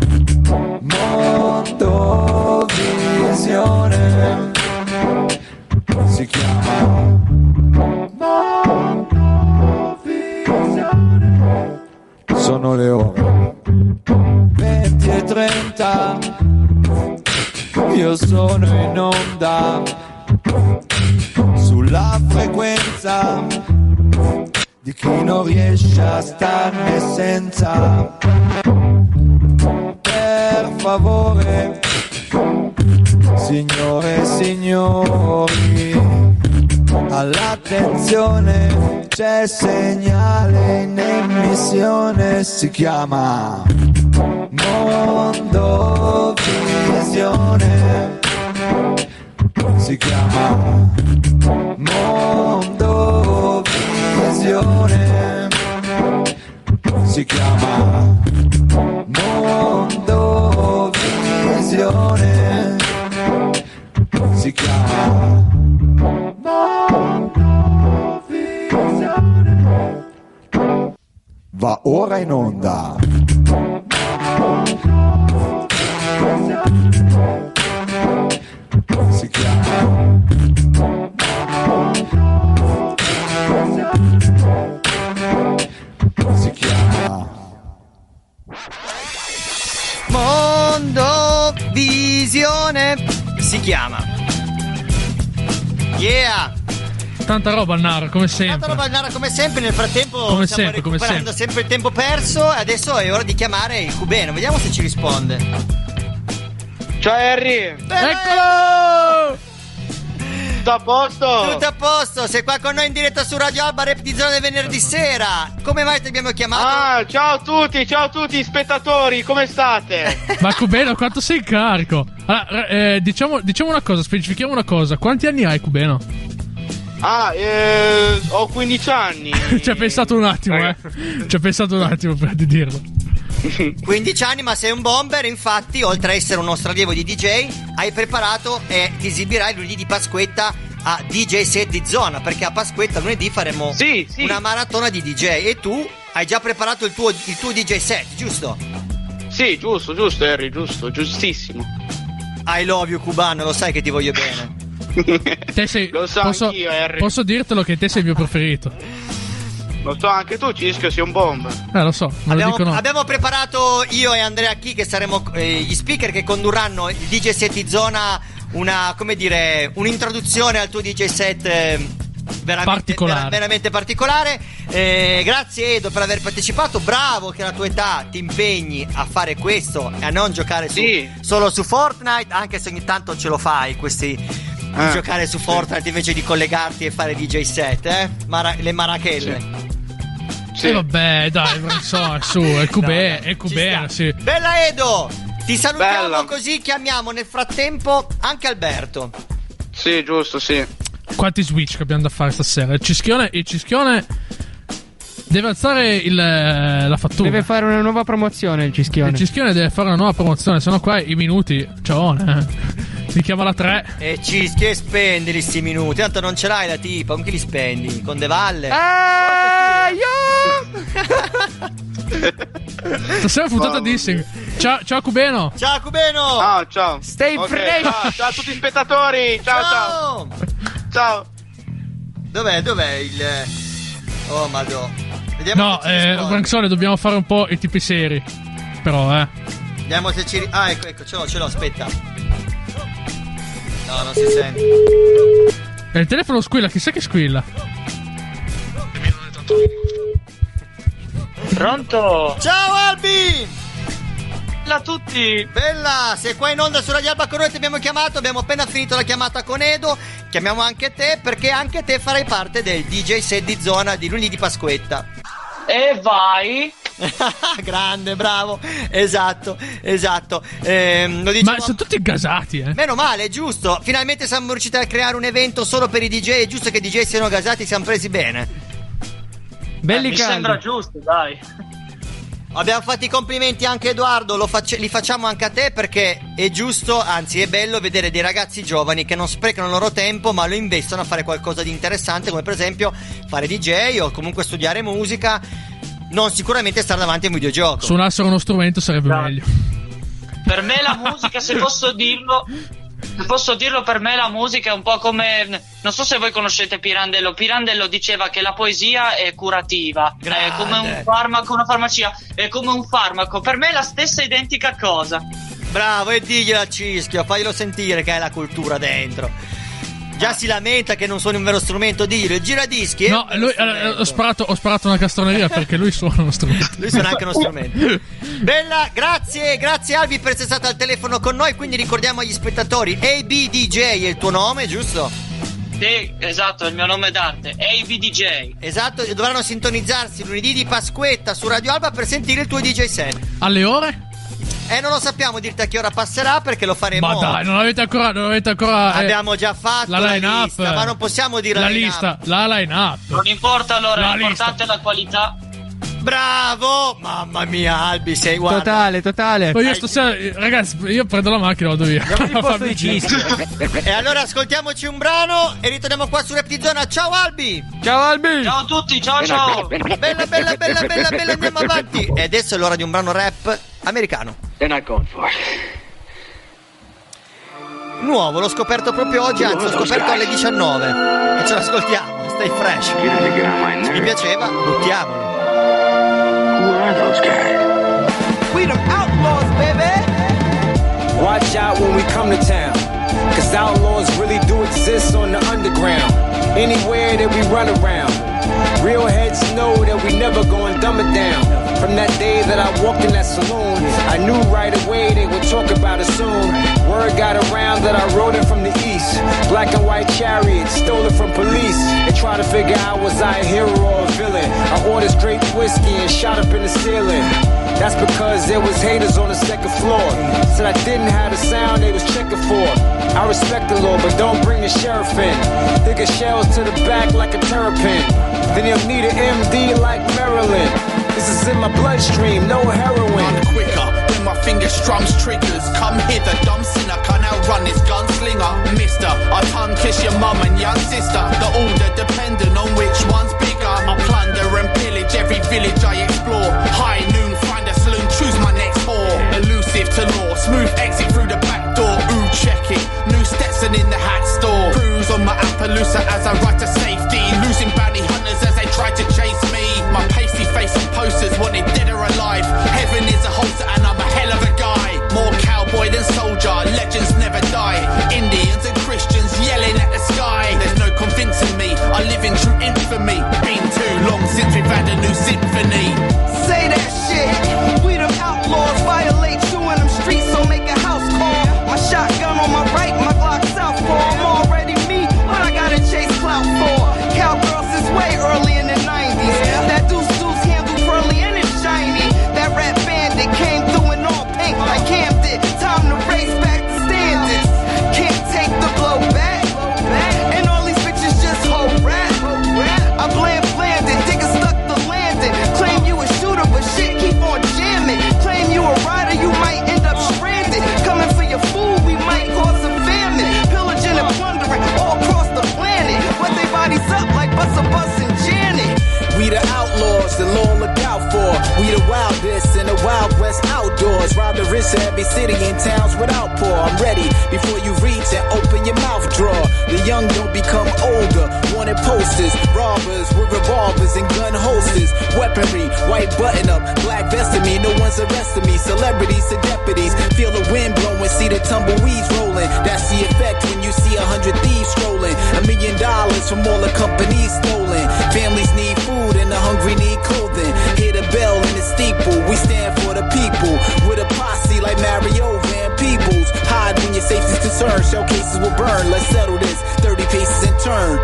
Speaker 15: Io sono in onda. Sulla frequenza Di chi non riesce a starne senza. Per favore Signore e signori All'attenzione c'è segnale in emissione Si chiama Mondo Visione Si chiama Mondo Visione. Si chiama Mondo Visione. Si chiama Mondo Visione. Va ora in onda
Speaker 5: Tanta roba Nara, come
Speaker 4: Tanta
Speaker 5: sempre.
Speaker 4: roba Nara come sempre, nel frattempo
Speaker 5: Come
Speaker 4: stiamo
Speaker 5: sempre, come
Speaker 4: recuperando sempre. il tempo perso e adesso è ora di chiamare il cubeno, vediamo se ci risponde.
Speaker 12: Ciao Harry!
Speaker 4: Eccolo!
Speaker 12: Tutto a posto?
Speaker 4: Tutto a posto, sei qua con noi in diretta su Radio Alba Rap di Zona del venerdì sera. Come mai ti abbiamo chiamato?
Speaker 12: Ah, ciao a tutti, ciao a tutti spettatori, come state?
Speaker 5: Ma Cubeno, quanto sei carico? Allora, eh, diciamo, diciamo una cosa, specifichiamo una cosa. Quanti anni hai, Cubeno?
Speaker 12: Ah, eh, ho 15 anni.
Speaker 5: Ci ha pensato un attimo, eh. Ci ha pensato un attimo prima di dirlo.
Speaker 4: 15 anni, ma sei un bomber. Infatti, oltre a essere un nostro allievo di DJ, hai preparato e ti esibirai lunedì di Pasquetta a DJ set di zona. Perché a Pasquetta lunedì faremo
Speaker 12: Sì, sì.
Speaker 4: una maratona di DJ. E tu hai già preparato il tuo, il tuo DJ set, giusto?
Speaker 12: Sì, giusto, giusto Harry, giusto, giustissimo.
Speaker 4: I love you, cubano, lo sai che ti voglio bene.
Speaker 5: Te sei,
Speaker 12: Lo so
Speaker 5: posso,
Speaker 12: anch'io, Harry.
Speaker 5: posso dirtelo che te sei il mio preferito.
Speaker 12: Lo so anche tu, Cisco, sei un bomber.
Speaker 5: Eh, lo so, lo
Speaker 4: Abbiamo,
Speaker 5: dicono.
Speaker 4: abbiamo preparato io e Andrea Chi che saremo eh, gli speaker che condurranno il DJ set di zona una, come dire, un'introduzione al tuo DJ set. eh, Veramente
Speaker 5: Particolare.
Speaker 4: vera- veramente particolare. Eh, grazie Edo per aver partecipato. Bravo che alla tua età ti impegni a fare questo e a non giocare su-
Speaker 16: Sì.
Speaker 4: solo su Fortnite, anche se ogni tanto ce lo fai questi di
Speaker 16: Ah,
Speaker 4: giocare su Fortnite invece di collegarti e fare DJ set, eh? Mara- le marachelle.
Speaker 5: E vabbè, dai, insomma, su, è cubè, è cubè, sì.
Speaker 4: Bella Edo! Ti salutiamo
Speaker 16: Bella.
Speaker 4: così chiamiamo nel frattempo anche Alberto.
Speaker 16: Sì, giusto, sì.
Speaker 5: Quanti switch che abbiamo da fare stasera? Il cischione, il cischione deve alzare il, eh, la fattura.
Speaker 14: Deve fare una nuova promozione il Cischione.
Speaker 5: Il cischione deve fare una nuova promozione, sennò qua i minuti. Ciaone, eh. Mi chiama la 3.
Speaker 4: E ci che spendi di sti minuti? Tanto non ce l'hai la tipa, con chi li spendi? Con De Valle?
Speaker 14: Io!
Speaker 5: Stasera è puntata dissing. Ciao, ciao Cubeno.
Speaker 4: Ciao Cubeno!
Speaker 16: Ah, ciao.
Speaker 14: Stay
Speaker 16: Ok,
Speaker 14: fresh!
Speaker 16: Ciao, ciao a tutti gli spettatori. Ciao, ciao. Ciao.
Speaker 4: Dov'è, dov'è il... Oh, madò. Vediamo
Speaker 5: No, eh. Branxone, dobbiamo fare un po' i tipi seri. Però, eh.
Speaker 4: Vediamo se ci... ri- Ah, ecco, ecco, ce l'ho, ce l'ho, aspetta. No, non si sente.
Speaker 5: E il telefono squilla, chissà che squilla.
Speaker 16: Pronto?
Speaker 4: Ciao Albi!
Speaker 16: Bella a tutti.
Speaker 4: Bella, sei qua in onda su Radio Alba noi ti abbiamo chiamato, abbiamo appena finito la chiamata con Edo, chiamiamo anche te perché anche te farai parte del DJ set di zona di lunedì di Pasquetta.
Speaker 16: E vai.
Speaker 4: Grande, bravo, esatto, esatto. Lo diciamo...
Speaker 5: Ma sono tutti gasati, eh.
Speaker 4: Meno male, è giusto. Finalmente siamo riusciti a creare un evento solo per i DJ. È giusto che i DJ siano gasati, siamo presi bene.
Speaker 14: Belli
Speaker 16: Mi
Speaker 14: caldi.
Speaker 16: sembra giusto, dai.
Speaker 4: Abbiamo fatto i complimenti anche a Edoardo, lo faccia- li facciamo anche a te perché è giusto, anzi è bello vedere dei ragazzi giovani che non sprecano il loro tempo ma lo investono a fare qualcosa di interessante come per esempio fare DJ o comunque studiare musica, non sicuramente stare davanti a un videogioco.
Speaker 5: Suonassero uno strumento sarebbe
Speaker 16: No.
Speaker 5: meglio.
Speaker 17: Per me la musica, se posso dirlo, se posso dirlo, per me la musica è un po' come. Non so se voi conoscete Pirandello. Pirandello diceva che la poesia è curativa, è come un farmaco, una farmacia, è come un farmaco. Per me è la stessa identica cosa.
Speaker 4: Bravo, e diglielo a Cischio, faglielo sentire che hai la cultura dentro. Già si lamenta che non suoni un vero strumento, diglielo, il giradischi è
Speaker 5: No, lui, eh, ho, sparato, ho sparato una castroneria perché lui suona uno strumento.
Speaker 4: Lui suona anche uno strumento. Bella, grazie, grazie Albi per essere stata al telefono con noi. Quindi ricordiamo agli spettatori: ABDJ è il tuo nome, giusto?
Speaker 17: Sì, esatto, il mio nome è d'arte. ABDJ.
Speaker 4: Esatto, dovranno sintonizzarsi lunedì di Pasquetta su Radio Alba per sentire il tuo DJ set.
Speaker 5: Alle ore?
Speaker 4: Eh, non lo sappiamo dirti a che ora passerà perché lo faremo.
Speaker 5: Ma dai, non avete ancora. Non avete ancora eh,
Speaker 4: Abbiamo già fatto
Speaker 5: la
Speaker 4: la,
Speaker 5: line up.
Speaker 4: lista, ma non possiamo dire la,
Speaker 5: la
Speaker 4: line up.
Speaker 5: lista. La line up.
Speaker 17: Non importa allora,
Speaker 5: La
Speaker 17: l'importante è la qualità.
Speaker 4: Bravo! Mamma mia, Albi, sei guarda.
Speaker 14: Totale, totale.
Speaker 5: Poi io stasera, ragazzi, io prendo la macchina e vado via.
Speaker 4: E allora ascoltiamoci un brano e ritorniamo qua su Rap di Zona. Ciao Albi!
Speaker 14: Ciao Albi!
Speaker 17: Ciao a tutti, ciao ciao!
Speaker 4: Bella, bella, bella, bella, bella, andiamo avanti. E adesso è l'ora di un brano rap americano.
Speaker 1: They're not going for it.
Speaker 4: Nuovo, l'ho scoperto proprio oggi, anzi l'ho scoperto alle 19. E ce l'ascoltiamo, stay fresh. Se vi piaceva, buttiamolo.
Speaker 1: Who are those guys?
Speaker 7: We them outlaws, baby.
Speaker 18: Watch out when we come to town. Cause outlaws really do exist on the underground. Anywhere that we run around. Real heads know that we never gonna dumb it down. From that day that I walked in that saloon, I knew right away they would talk about it soon. Word got around that I rode it from the east. Black and white chariot, stole it from police. Try to figure out was I a hero or a villain. I ordered straight whiskey and shot up in the ceiling. That's because there was haters on the second floor. Said I didn't have the sound they was checking for. I respect the law, but don't bring the sheriff in. Dig shells to the back like a terrapin. Then you'll need an MD like Maryland. This is in my bloodstream, no heroin.
Speaker 19: quicker when my finger strums triggers. Come hither, dumb sinner, can't outrun this gunslinger. Mister, I tongue kiss your mum and young sister. The order dependent on which one's bigger. I plunder and pillage every village I explore. High noon, find a saloon, choose my next whore. Elusive to law, smooth exit through the back door. Ooh, check it. New Stetson in the hat store. Cruise on my Appaloosa as I ride to safety. Losing bounty hunters as they try to chase me. My pasty face on posters, wanted dead or alive. A holster and I'm a hell of city and towns without poor. I'm ready before you reach
Speaker 20: and open your mouth, draw. The young don't become old Wanted posters, robbers with revolvers and gun holsters. Weaponry, white button up, black vest me. No one's arresting me. Celebrities to deputies. Feel the wind blowing, see the tumbleweeds rolling. That's the effect when you see a hundred thieves strolling. A million dollars from all the companies stolen. Families need food and the hungry need clothing. Hear the bell in the steeple. We stand for the people. With a posse like Mario Van Peebles. Hide when your safety's concerned. Showcases will burn. Let's settle this. 30 paces in turn.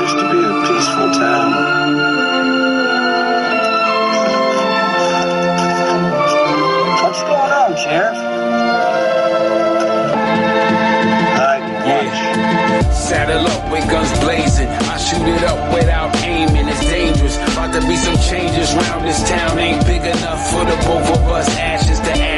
Speaker 21: Used to be a peaceful town. What's going on, Sheriff?
Speaker 22: Saddle up with guns blazing. I shoot it up without aiming. It's dangerous. About to be some changes round this town. Ain't big enough for the both of us. Ashes to ash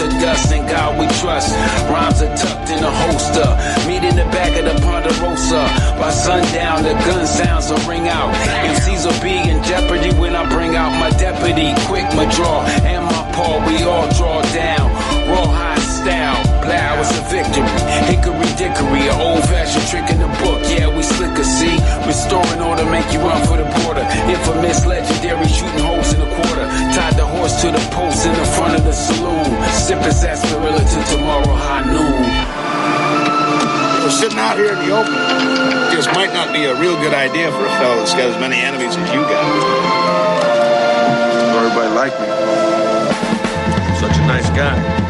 Speaker 22: and dust. And God we trust. Rhymes are tucked in a holster. Meet in the back of the Ponderosa. By sundown, the gun sounds will ring out. MCs will be in jeopardy when I bring out my deputy. Quick, my draw and my paw. We all draw down. Raw high style. Blow, it's a victory. Hickory dickory, an old fashioned trick in the book. Yeah, we slicker, see? Restoring order, make you run for the border. Infamous, legendary, shooting holes to the post in the front of the saloon. Sipping sarsaparilla to tomorrow high noon.
Speaker 23: We're sitting out here in the open. This might not be a real good idea for a fellow that's got as many enemies as you got. Everybody like me. Such a nice guy.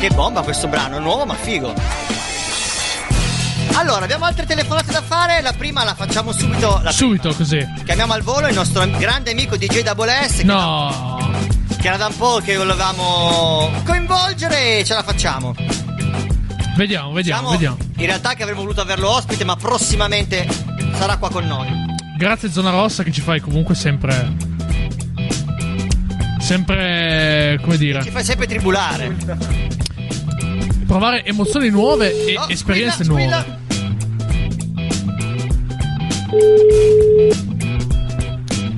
Speaker 4: Che bomba questo brano, nuovo ma figo. Allora, abbiamo altre telefonate da fare. La prima la facciamo subito. La
Speaker 5: Subito così.
Speaker 4: Chiamiamo al volo il nostro grande amico DJ Double S.
Speaker 5: No.
Speaker 4: Che era da un po' che volevamo coinvolgere e ce la facciamo.
Speaker 5: Vediamo, vediamo,
Speaker 4: Diciamo,
Speaker 5: vediamo.
Speaker 4: In realtà che avremmo voluto averlo ospite, ma prossimamente sarà qua con noi.
Speaker 5: Grazie Zona Rossa che ci fai comunque sempre. Sempre. come dire.
Speaker 4: Ci fai sempre tribulare.
Speaker 5: Provare emozioni nuove e
Speaker 4: Oh,
Speaker 5: esperienze
Speaker 4: squilla,
Speaker 5: nuove.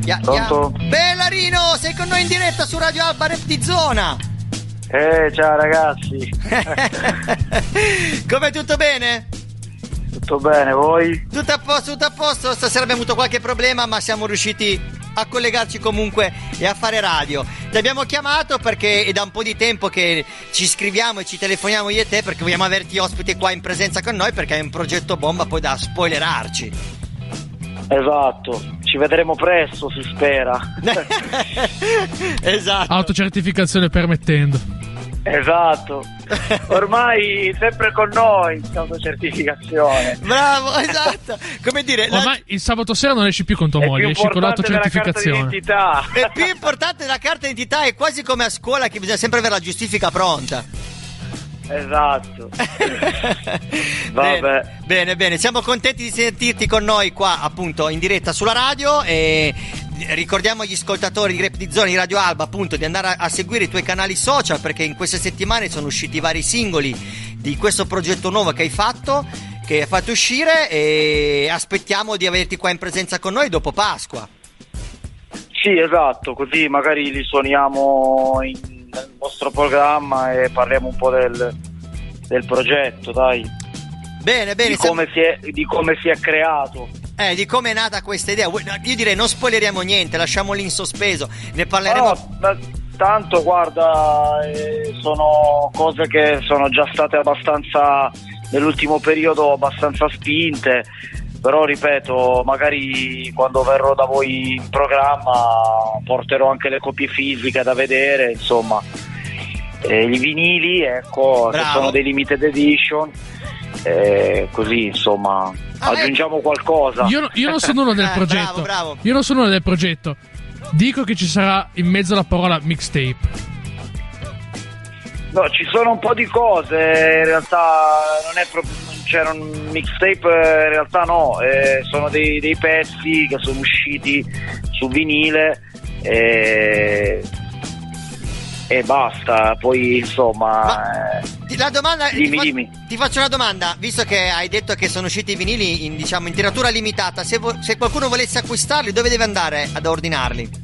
Speaker 4: Ya,
Speaker 24: Pronto?
Speaker 4: ya. Bellarino, sei con noi in diretta su Radio Alba Rap di Zona.
Speaker 24: Eh, ciao ragazzi.
Speaker 4: Come tutto bene?
Speaker 24: Tutto bene, voi?
Speaker 4: Tutto a posto, tutto a posto. Stasera abbiamo avuto qualche problema, ma siamo riusciti a collegarci comunque e a fare radio. Ti abbiamo chiamato perché è da un po' di tempo che ci scriviamo e ci telefoniamo io e te perché vogliamo averti ospite qua in presenza con noi perché hai un progetto bomba poi da spoilerarci.
Speaker 24: Esatto, ci vedremo presto, si spera.
Speaker 4: esatto.
Speaker 5: Autocertificazione permettendo.
Speaker 24: Esatto. Ormai sempre con noi in autocertificazione.
Speaker 4: Bravo, esatto. Come dire, la-
Speaker 5: Ormai il sabato sera non esci più con tua
Speaker 24: È
Speaker 5: moglie,
Speaker 24: più
Speaker 5: esci con
Speaker 24: importante della carta
Speaker 5: l'autocertificazione.
Speaker 24: d'identità.
Speaker 4: è più importante della carta d'identità, è quasi come a scuola che bisogna sempre avere la giustifica pronta.
Speaker 24: Esatto. Vabbè.
Speaker 4: Bene, bene, bene, siamo contenti di sentirti con noi qua appunto in diretta sulla radio e ricordiamo agli ascoltatori di Rap di Zona di Radio Alba appunto di andare a, a seguire i tuoi canali social perché in queste settimane sono usciti vari singoli di questo progetto nuovo che hai fatto che hai fatto uscire e aspettiamo di averti qua in presenza con noi dopo Pasqua.
Speaker 24: Sì, esatto, così magari li suoniamo in- nel vostro programma e parliamo un po' del, del progetto, dai.
Speaker 4: Bene, bene,
Speaker 24: Di come, si è, di come si è creato.
Speaker 4: Eh, di come è nata questa idea. Io direi non spoileriamo niente, lasciamoli in sospeso. Ne parleremo.
Speaker 24: No, ma tanto guarda, eh, sono cose che sono già state abbastanza nell'ultimo periodo abbastanza spinte. Però ripeto, magari quando verrò da voi in programma porterò anche le copie fisiche da vedere, insomma. Eh, I vinili, ecco, che sono dei limited edition. eh, così insomma aggiungiamo qualcosa.
Speaker 5: Io, io non sono uno del
Speaker 24: Eh,
Speaker 5: progetto.
Speaker 24: bravo, bravo.
Speaker 5: Io non sono uno del progetto. Dico che ci sarà in mezzo la parola mixtape.
Speaker 24: No, ci sono un po' di cose, in realtà non è proprio c'era un mixtape, eh, in realtà no, eh, sono dei, dei pezzi che sono usciti su vinile e, e basta, poi insomma... eh,
Speaker 4: Ti la domanda
Speaker 12: Dimmi,
Speaker 4: ti,
Speaker 12: dimmi.
Speaker 4: ti faccio una domanda, visto che hai detto che sono usciti i vinili in, diciamo, in tiratura limitata, se, vo- se qualcuno volesse acquistarli, dove deve andare ad ordinarli?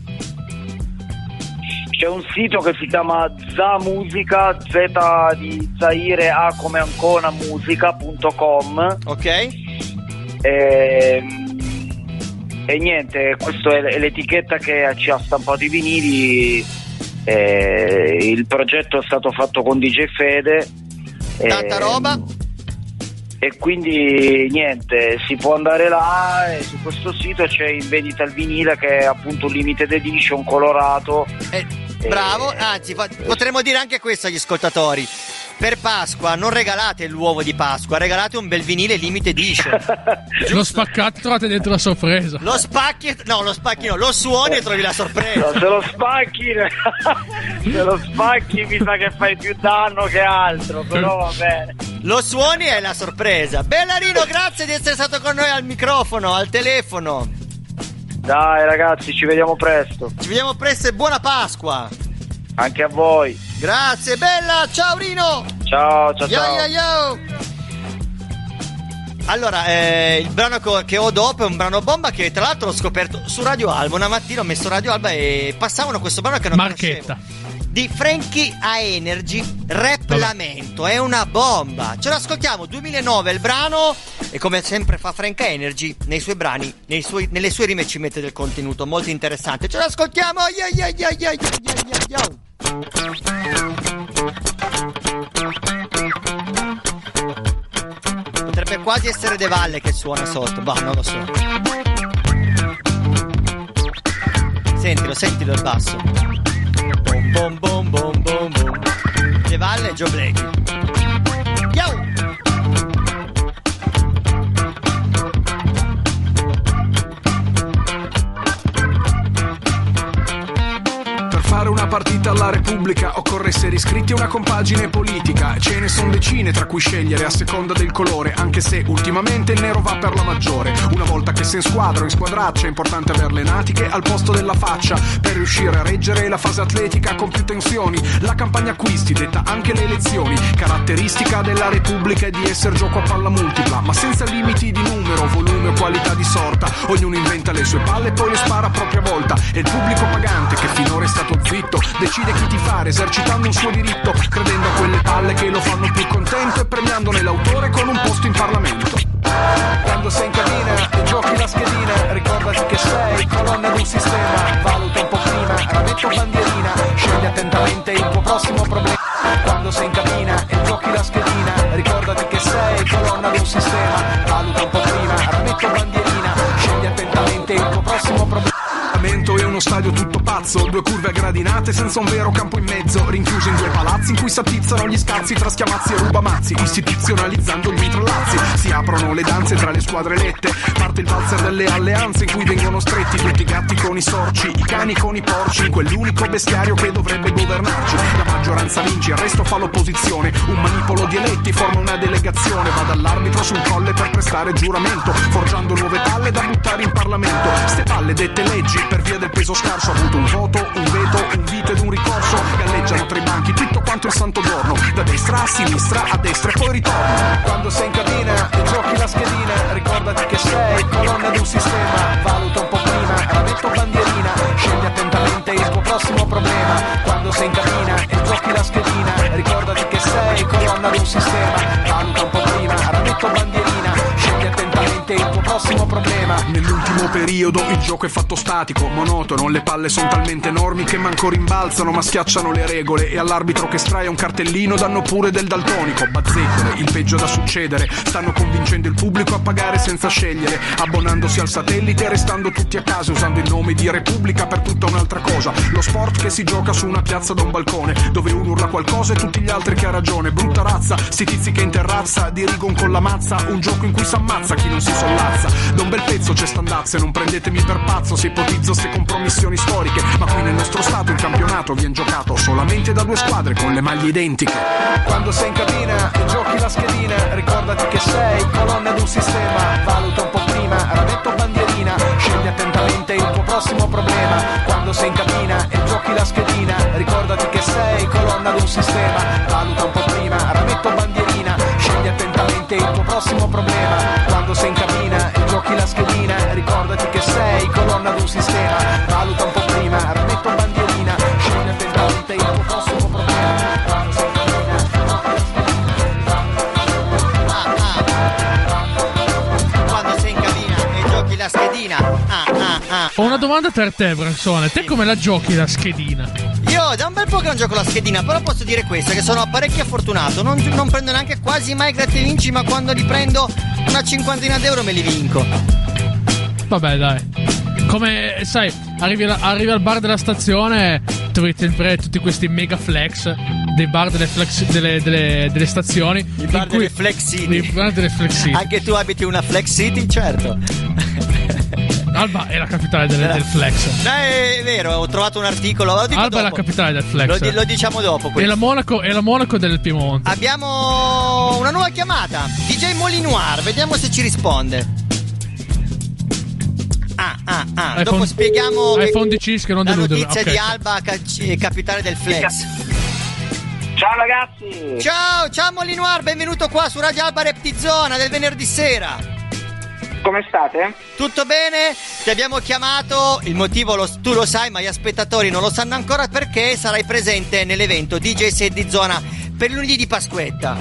Speaker 12: C'è un sito che si chiama Zamusica, Z di Zaire, A come Ancona musica.com.
Speaker 4: Ok.
Speaker 12: E, e niente, questa è, l'etichetta che ci ha stampato i vinili. e il progetto è stato fatto con DJ Fede.
Speaker 4: Tanta
Speaker 12: e-
Speaker 4: roba.
Speaker 12: E quindi niente, si può andare là e su questo sito c'è in vendita il vinile che è appunto un limited edition colorato.
Speaker 4: Eh, Bravo, anzi, potremmo dire anche questo agli ascoltatori. Per Pasqua non regalate l'uovo di Pasqua, regalate un bel vinile limited edition.
Speaker 5: Lo spaccate trovate dentro la sorpresa.
Speaker 4: Lo spacchi, no, lo spacchi no, lo suoni e trovi la sorpresa.
Speaker 12: No, se lo spacchi, se lo spacchi mi sa che fai più danno che altro, però va bene.
Speaker 4: Lo suoni e la sorpresa. Bellarino, grazie di essere stato con noi al microfono, al telefono.
Speaker 12: Dai ragazzi, ci vediamo presto.
Speaker 4: Ci vediamo presto e buona Pasqua.
Speaker 12: Anche a voi.
Speaker 4: Grazie, bella, ciao Rino.
Speaker 12: Ciao, ciao,
Speaker 4: Yo,
Speaker 12: ciao.
Speaker 4: yo, yo. Allora, eh, il brano che ho dopo è un brano bomba che tra l'altro l'ho scoperto su Radio Alba. Una mattina ho messo Radio Alba e passavano questo brano che non
Speaker 5: Marchetta.
Speaker 4: conoscevo di Frankie a Energy, Rap Lamento. È una bomba. Ce l'ascoltiamo, 2009 il brano. E come sempre fa Frank Energy, nei suoi brani, nei suoi, nelle sue rime ci mette del contenuto molto interessante. Ce l'ascoltiamo. Yeah, yeah, yeah, yeah, yeah, yeah, yeah. Potrebbe quasi essere De Valle che suona sotto, ma non lo so. Sentilo, sentilo il basso. Bom bom bom bom bom bom. De Valle Joe Blakey. Yo!
Speaker 19: Partita alla Repubblica occorre essere iscritti a una compagine politica. Ce ne sono decine tra cui scegliere a seconda del colore, anche se ultimamente il nero va per la maggiore. Una volta che sei in squadra o in squadraccia è importante avere le natiche al posto della faccia per riuscire a reggere la fase atletica con più tensioni. La campagna acquisti detta anche le elezioni. Caratteristica della Repubblica è di essere gioco a palla multipla, ma senza limiti di numero, volume o qualità di sorta. Ognuno inventa le sue palle e poi le spara a propria volta. E il pubblico pagante che finora è stato zitto decide chi ti fare esercitando un suo diritto, credendo a quelle palle che lo fanno più contento e premiandone l'autore con un posto in Parlamento. Quando sei in cabina e giochi la schedina, ricordati che sei colonna di un sistema. Valuta un po' prima, rametto bandierina, scegli attentamente il tuo prossimo problema. Quando sei in cabina e giochi la schedina, ricordati che sei colonna di un sistema. Valuta un po' prima, rametto bandierina, scegli attentamente il tuo prossimo problema. Lamento è uno stadio tutto pazzo, due curve a gradinate senza un vero campo in mezzo, rinchiuso in due palazzi in cui s'attizzano gli scazzi tra schiamazzi e rubamazzi, istituzionalizzando gli intrallazzi. Si aprono le danze tra le squadre elette, parte il valzer delle alleanze in cui vengono stretti tutti i gatti con i sorci, i cani con i porci, quell'unico bestiario che dovrebbe governarci. La maggioranza vince, il resto fa l'opposizione, un manipolo di eletti forma una delegazione, va dall'arbitro sul colle per prestare giuramento, forgiando nuove palle da buttare in Parlamento. Ste palle dette leggi per via del peso scarso, ha avuto un voto, un veto, un vito ed un ricorso, galleggiano tra i banchi tutto quanto il santo giorno, da destra a sinistra, a destra e poi ritorno. Quando sei in cabina e giochi la schedina, ricordati che sei colonna di un sistema, valuta un po' prima, rametto bandierina, scegli attentamente il tuo prossimo problema. Quando sei in cabina e giochi la schedina, ricordati che sei colonna di un sistema, valuta un po' prima, rametto bandierina, scegli attentamente il tuo prossimo problema. Nell'ultimo periodo il gioco è fatto statico, monotono, le palle sono talmente enormi che manco rimbalzano ma schiacciano le regole e all'arbitro che straia un cartellino danno pure del daltonico, bazzecole, il peggio da succedere, stanno convincendo il pubblico a pagare senza scegliere, abbonandosi al satellite e restando tutti a casa usando il nome di Repubblica per tutta un'altra cosa, lo sport che si gioca su una piazza da un balcone, dove uno urla qualcosa e tutti gli altri che ha ragione, brutta razza, sti tizi che in terrazza dirigono con la mazza, un gioco in cui s'ammazza chi non si sollazza, da un bel pezzo c'è standazze, non prendetemi per pazzo se ipotizzo ste compromissioni storiche, ma qui nel nostro stato il campionato viene giocato solamente da due squadre con le maglie identiche. Quando sei in cabina e giochi la schedina, ricordati che sei colonna di un sistema, valuta un po' prima, rametto bandierina, scegli attentamente il tuo prossimo problema. Quando sei in cabina e giochi la schedina, ricordati che sei colonna di un sistema, valuta un po' prima, rametto abbondante il tuo prossimo problema. Quando sei in cabina giochi la schedina, ricordati che sei colonna d'un sistema. Valuta un po' prima, rimetto bandierina,
Speaker 5: Ho una domanda per te, Bransone. Te come la giochi la schedina?
Speaker 4: Io da un bel po' che non gioco la schedina, però posso dire questo, che sono parecchio fortunato. Non, non prendo neanche quasi mai gratta e vinci, ma quando li prendo una cinquantina d'euro me li vinco.
Speaker 5: Vabbè, dai. Come, sai, arrivi, alla- arrivi al bar della stazione, trovi sempre tutti questi mega flex dei bar delle, flex, delle, delle, delle stazioni.
Speaker 4: I bar delle Flex City.
Speaker 5: I bar delle Flex City.
Speaker 4: Anche tu abiti una Flex City, certo.
Speaker 5: Alba è la capitale delle- del flex.
Speaker 4: Dai, è vero, ho trovato un articolo. Lo dico
Speaker 5: Alba è la
Speaker 4: dopo.
Speaker 5: capitale del flex.
Speaker 4: Lo, di- lo diciamo dopo.
Speaker 5: È la, Monaco, è la Monaco del Piemonte.
Speaker 4: Abbiamo una nuova chiamata. DJ Molinoir, vediamo se ci risponde. Ah, ah, ah. Dopo
Speaker 5: iPhone-
Speaker 4: spieghiamo che-
Speaker 5: iPhone di Cisco, non
Speaker 4: la
Speaker 5: deludere.
Speaker 4: notizia
Speaker 5: Ok.
Speaker 4: di Alba, calci- capitale del Flex.
Speaker 25: Ciao ragazzi!
Speaker 4: Ciao, ciao Molinoir, benvenuto qua su Radio Alba Reptizona del venerdì sera.
Speaker 25: Come state?
Speaker 4: Tutto bene? Ti abbiamo chiamato, il motivo lo- tu lo sai, ma gli spettatori non lo sanno ancora perché sarai presente nell'evento DJ Set di Zona per lunedì di Pasquetta.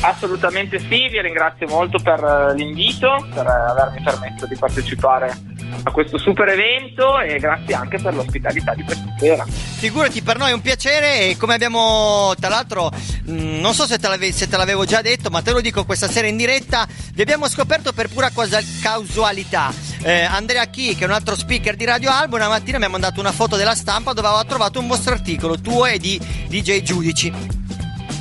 Speaker 25: Assolutamente sì, vi ringrazio molto per eh, l'invito, per eh, avermi permesso di partecipare a questo super evento e grazie anche per l'ospitalità di questa sera.
Speaker 4: Figurati, per noi è un piacere e come abbiamo, tra l'altro, mh, non so se te, se te l'avevo già detto, ma te lo dico questa sera in diretta, vi abbiamo scoperto per pura casualità. Eh, Andrea Chi, che è un altro speaker di Radio Alba, una mattina mi ha mandato una foto della stampa dove aveva trovato un vostro articolo, tuo e di DJ Giudici.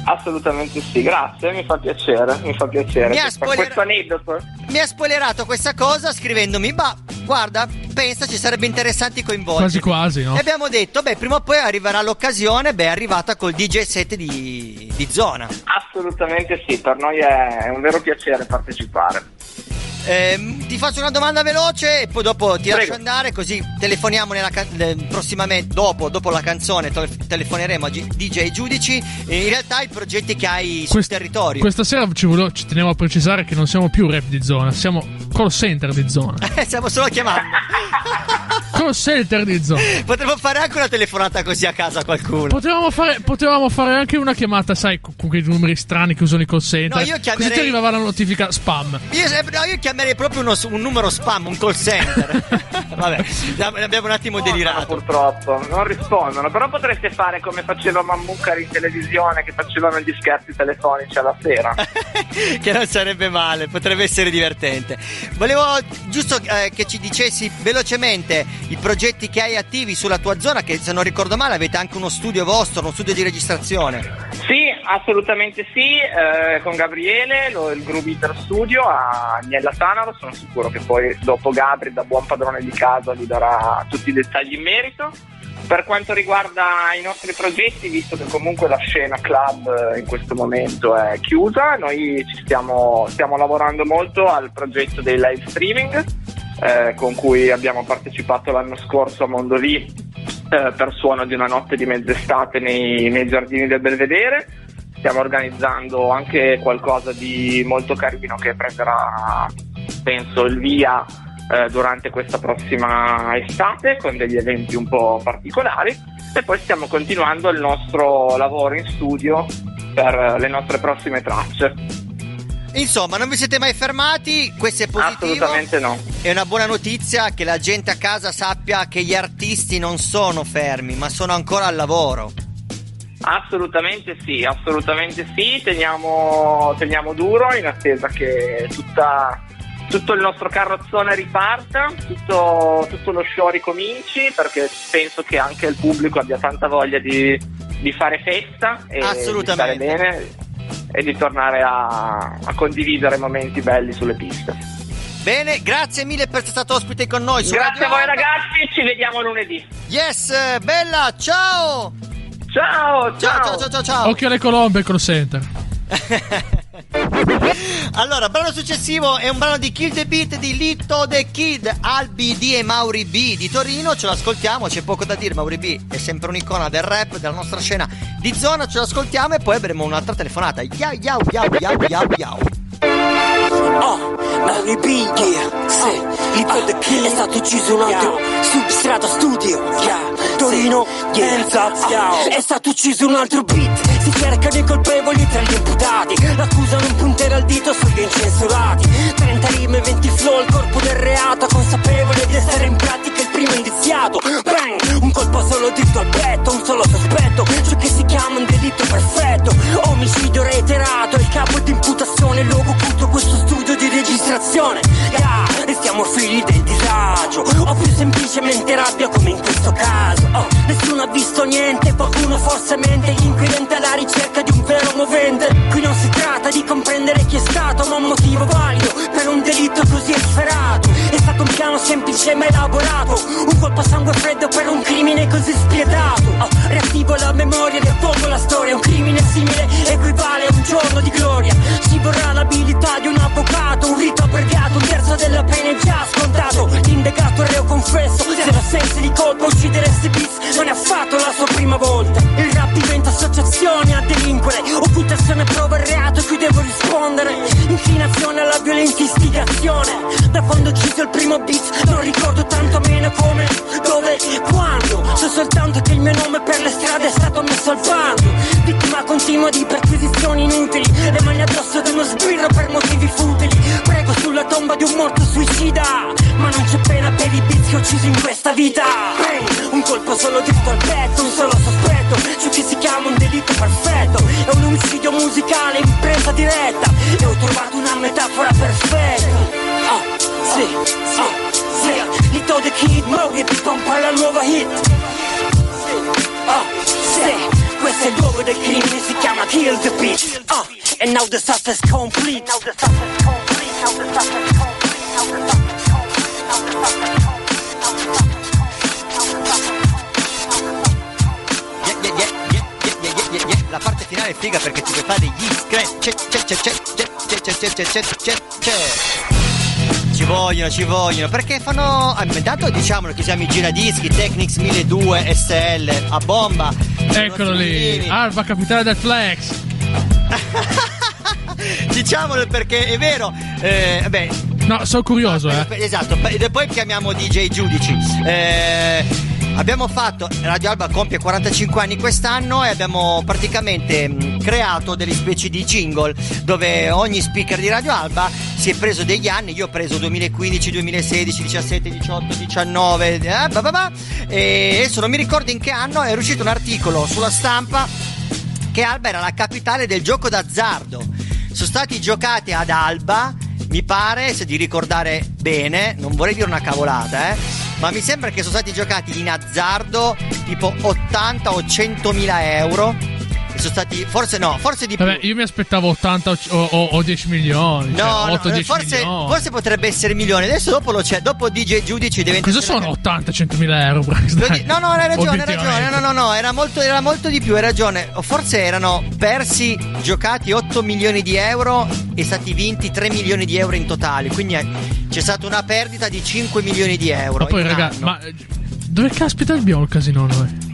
Speaker 25: Assolutamente sì, grazie, mi fa piacere, mi fa piacere.
Speaker 4: Mi ha spoiler-
Speaker 25: questo aneddoto.
Speaker 4: Mi ha spoilerato questa cosa scrivendomi, bah, guarda, pensa ci sarebbe interessante coinvolgere.
Speaker 5: Quasi quasi, no?
Speaker 4: E abbiamo detto, beh, prima o poi arriverà l'occasione, beh, è arrivata col DJ set di, di zona.
Speaker 25: Assolutamente sì, per noi è un vero piacere partecipare.
Speaker 4: Ehm, ti faccio una domanda veloce e poi dopo ti
Speaker 25: Prego.
Speaker 4: lascio andare così telefoniamo nella can- eh, prossimamente dopo, dopo la canzone tele- telefoneremo a G- DJ Giudici e in realtà i progetti che hai sul
Speaker 5: Quest-
Speaker 4: territorio
Speaker 5: Questa sera ci, volevo- ci tenevo a precisare che non siamo più rap di zona, siamo call center di zona.
Speaker 4: Eh, stiamo solo chiamando
Speaker 5: call center di zona.
Speaker 4: potremmo fare anche una telefonata così a casa a qualcuno
Speaker 5: Potevamo fare, potevamo fare anche una chiamata, sai, con, quei numeri strani che usano i call center.
Speaker 4: No, io
Speaker 5: Così
Speaker 4: chiamerei-
Speaker 5: ti arrivava la notifica spam.
Speaker 4: io, no, io chiamerei proprio uno- un numero spam, un call center. Vabbè, abbiamo un attimo delirato.
Speaker 25: Purtroppo non rispondono, però potreste fare come faceva Mammucari in televisione, che facevano gli scherzi telefonici alla sera.
Speaker 4: che non sarebbe male, potrebbe essere divertente. Volevo giusto eh, che ci dicessi velocemente i progetti che hai attivi sulla tua zona, che se non ricordo male avete anche uno studio vostro, uno studio di registrazione.
Speaker 25: Sì, assolutamente sì, eh, con Gabriele, lo- il Groove Eater Studio a Agnella Tanaro, sono sicuro che poi dopo Gabri da buon padrone di casa vi darà tutti i dettagli in merito. Per quanto riguarda i nostri progetti, visto che comunque la scena club eh, in questo momento è chiusa, noi stiamo, stiamo lavorando molto al progetto dei live streaming, eh, con cui abbiamo partecipato l'anno scorso a Mondovì eh, per suono di una notte di mezz'estate nei, nei giardini del Belvedere. Stiamo organizzando anche qualcosa di molto carino che prenderà, penso, il via eh, durante questa prossima estate con degli eventi un po' particolari e poi stiamo continuando il nostro lavoro in studio per le nostre prossime tracce.
Speaker 4: Insomma, non vi siete mai fermati, questo è positivo.
Speaker 25: Assolutamente no.
Speaker 4: È una buona notizia che la gente a casa sappia che gli artisti non sono fermi, ma sono ancora al lavoro.
Speaker 25: Assolutamente sì, assolutamente sì, teniamo, teniamo duro in attesa che tutta- tutto il nostro carrozzone riparta, tutto, tutto lo show ricominci perché penso che anche il pubblico abbia tanta voglia di, di fare festa e di stare bene e di tornare a, a condividere momenti belli sulle piste.
Speaker 4: Bene, grazie mille per essere stato ospite con noi. su
Speaker 25: Grazie
Speaker 4: Radio
Speaker 25: a voi ragazzi, ci vediamo lunedì.
Speaker 4: Yes, bella, ciao!
Speaker 25: Ciao,
Speaker 4: ciao, ciao, ciao, ciao. ciao.
Speaker 5: Occhio alle colombe, call center.
Speaker 4: Allora, brano successivo è un brano di Kill the Beat di Litto the Kid, Albi D e Mauri B di Torino. Ce l'ascoltiamo, c'è poco da dire. Mauri B è sempre un'icona del rap, della nostra scena di zona, ce l'ascoltiamo e poi avremo un'altra telefonata. Yau, yau, yau, yau, yau, yau.
Speaker 26: Oh, Mario B, yeah, sì, Little the King è stato ucciso un altro substrato studio, yeah, Torino, yeah, up, yeah, è stato ucciso un altro beat, si cercano i colpevoli tra gli imputati, l'accusa non punterà il dito sugli incensurati, 30 rime, 20 flow, il corpo del reato, consapevole di essere in pratica primo indiziato, bang, un colpo solo dritto al petto, un solo sospetto, ciò che si chiama un delitto perfetto, omicidio reiterato, il capo di imputazione, luogo occulto, questo studio di registrazione, yeah, restiamo figli del disagio, o più semplicemente rabbia come in questo caso, oh, nessuno ha visto niente, qualcuno forse mente, l'inquirente alla ricerca di un vero movente, qui non si tratta di comprendere chi è stato, ma un motivo valido per un delitto così efferato, è stato un piano semplice ma elaborato, un colpo a sangue freddo per un crimine così spietato, oh, riattivo la memoria, riappongo la storia, un crimine simile equivale a un giorno di gloria, ci vorrà l'abilità di un avvocato, un rito abbreviato, un terzo della pena è già scontato, l'indegato reo confesso, se la sensi di colpa uccidere sti beats non è affatto la sua prima volta, il rap diventa associazione a delinquere, occultazione prova il reato e qui devo rispondere, inclinazione alla violenta istigazione, da quando ho ucciso il primo beat non ricordo tanto meno come, dove, quando, so soltanto che il mio nome per le strade è stato messo al bando, vittima continua di perquisizioni inutili, le mani addosso ad uno sbirro per motivi futili, prego sulla tomba di un morto suicida, ma non c'è pena per i ho ucciso in questa vita, Bang! un colpo solo dritto al petto, un solo sospetto, ciò che si chiama un delitto perfetto, è un omicidio musicale in presa diretta, e ho trovato una metafora perfetta, oh, sì, oh, sì, Lito the Kid, ti pompa la nuova hit, oh, sì, questo è il luogo del crimine, si chiama Kill the Beat, oh, and now the success complete, now the success complete, now the success complete, now the
Speaker 4: yeah, yeah. La parte finale è figa perché ti puoi fare degli scratch. C'è, c'è, c'è, c'è, c'è, c'è, c'è, c'è, c'è, c'è. Ci vogliono, ci vogliono, perché fanno. Ah, intanto diciamolo che siamo i giradischi Technics 1200 SL a bomba.
Speaker 5: Eccolo lì, Alba capitale del Flex.
Speaker 4: Diciamolo perché è vero. Eh, vabbè,
Speaker 5: No, sono curioso, eh.
Speaker 4: Esatto, e poi chiamiamo DJ Giudici. Eh, abbiamo fatto, Radio Alba compie 45 anni quest'anno e abbiamo praticamente mh, creato delle specie di jingle dove ogni speaker di Radio Alba si è preso degli anni, io ho preso 2015, 2016, 17, 18, 19, eh, bah bah bah, e adesso non mi ricordo in che anno è uscito un articolo sulla stampa che Alba era la capitale del gioco d'azzardo. Sono stati giocati ad Alba, mi pare, se di ricordare bene, non vorrei dire una cavolata, eh, ma mi sembra che sono stati giocati in azzardo tipo 80 o 100 mila euro. Sono stati, forse no, forse di più.
Speaker 5: Vabbè, io mi aspettavo 80 o, o- o- o 10 milioni.
Speaker 4: No,
Speaker 5: cioè, 8
Speaker 4: no,
Speaker 5: 10
Speaker 4: forse,
Speaker 5: milioni.
Speaker 4: forse potrebbe essere milioni. Adesso dopo lo c'è. Dopo DJ Giudici diventa.
Speaker 5: Cosa sono 80 100 mila euro?
Speaker 4: Di- No, no, hai ragione, hai ragione. No, no, no, era molto, era molto di più, hai ragione. Forse erano persi, giocati 8 milioni di euro e stati vinti 3 milioni di euro in totale. Quindi c'è stata una perdita di 5 milioni di euro.
Speaker 5: Ma poi, raga,
Speaker 4: anno.
Speaker 5: ma eh, dove caspita abbiamo il casino noi?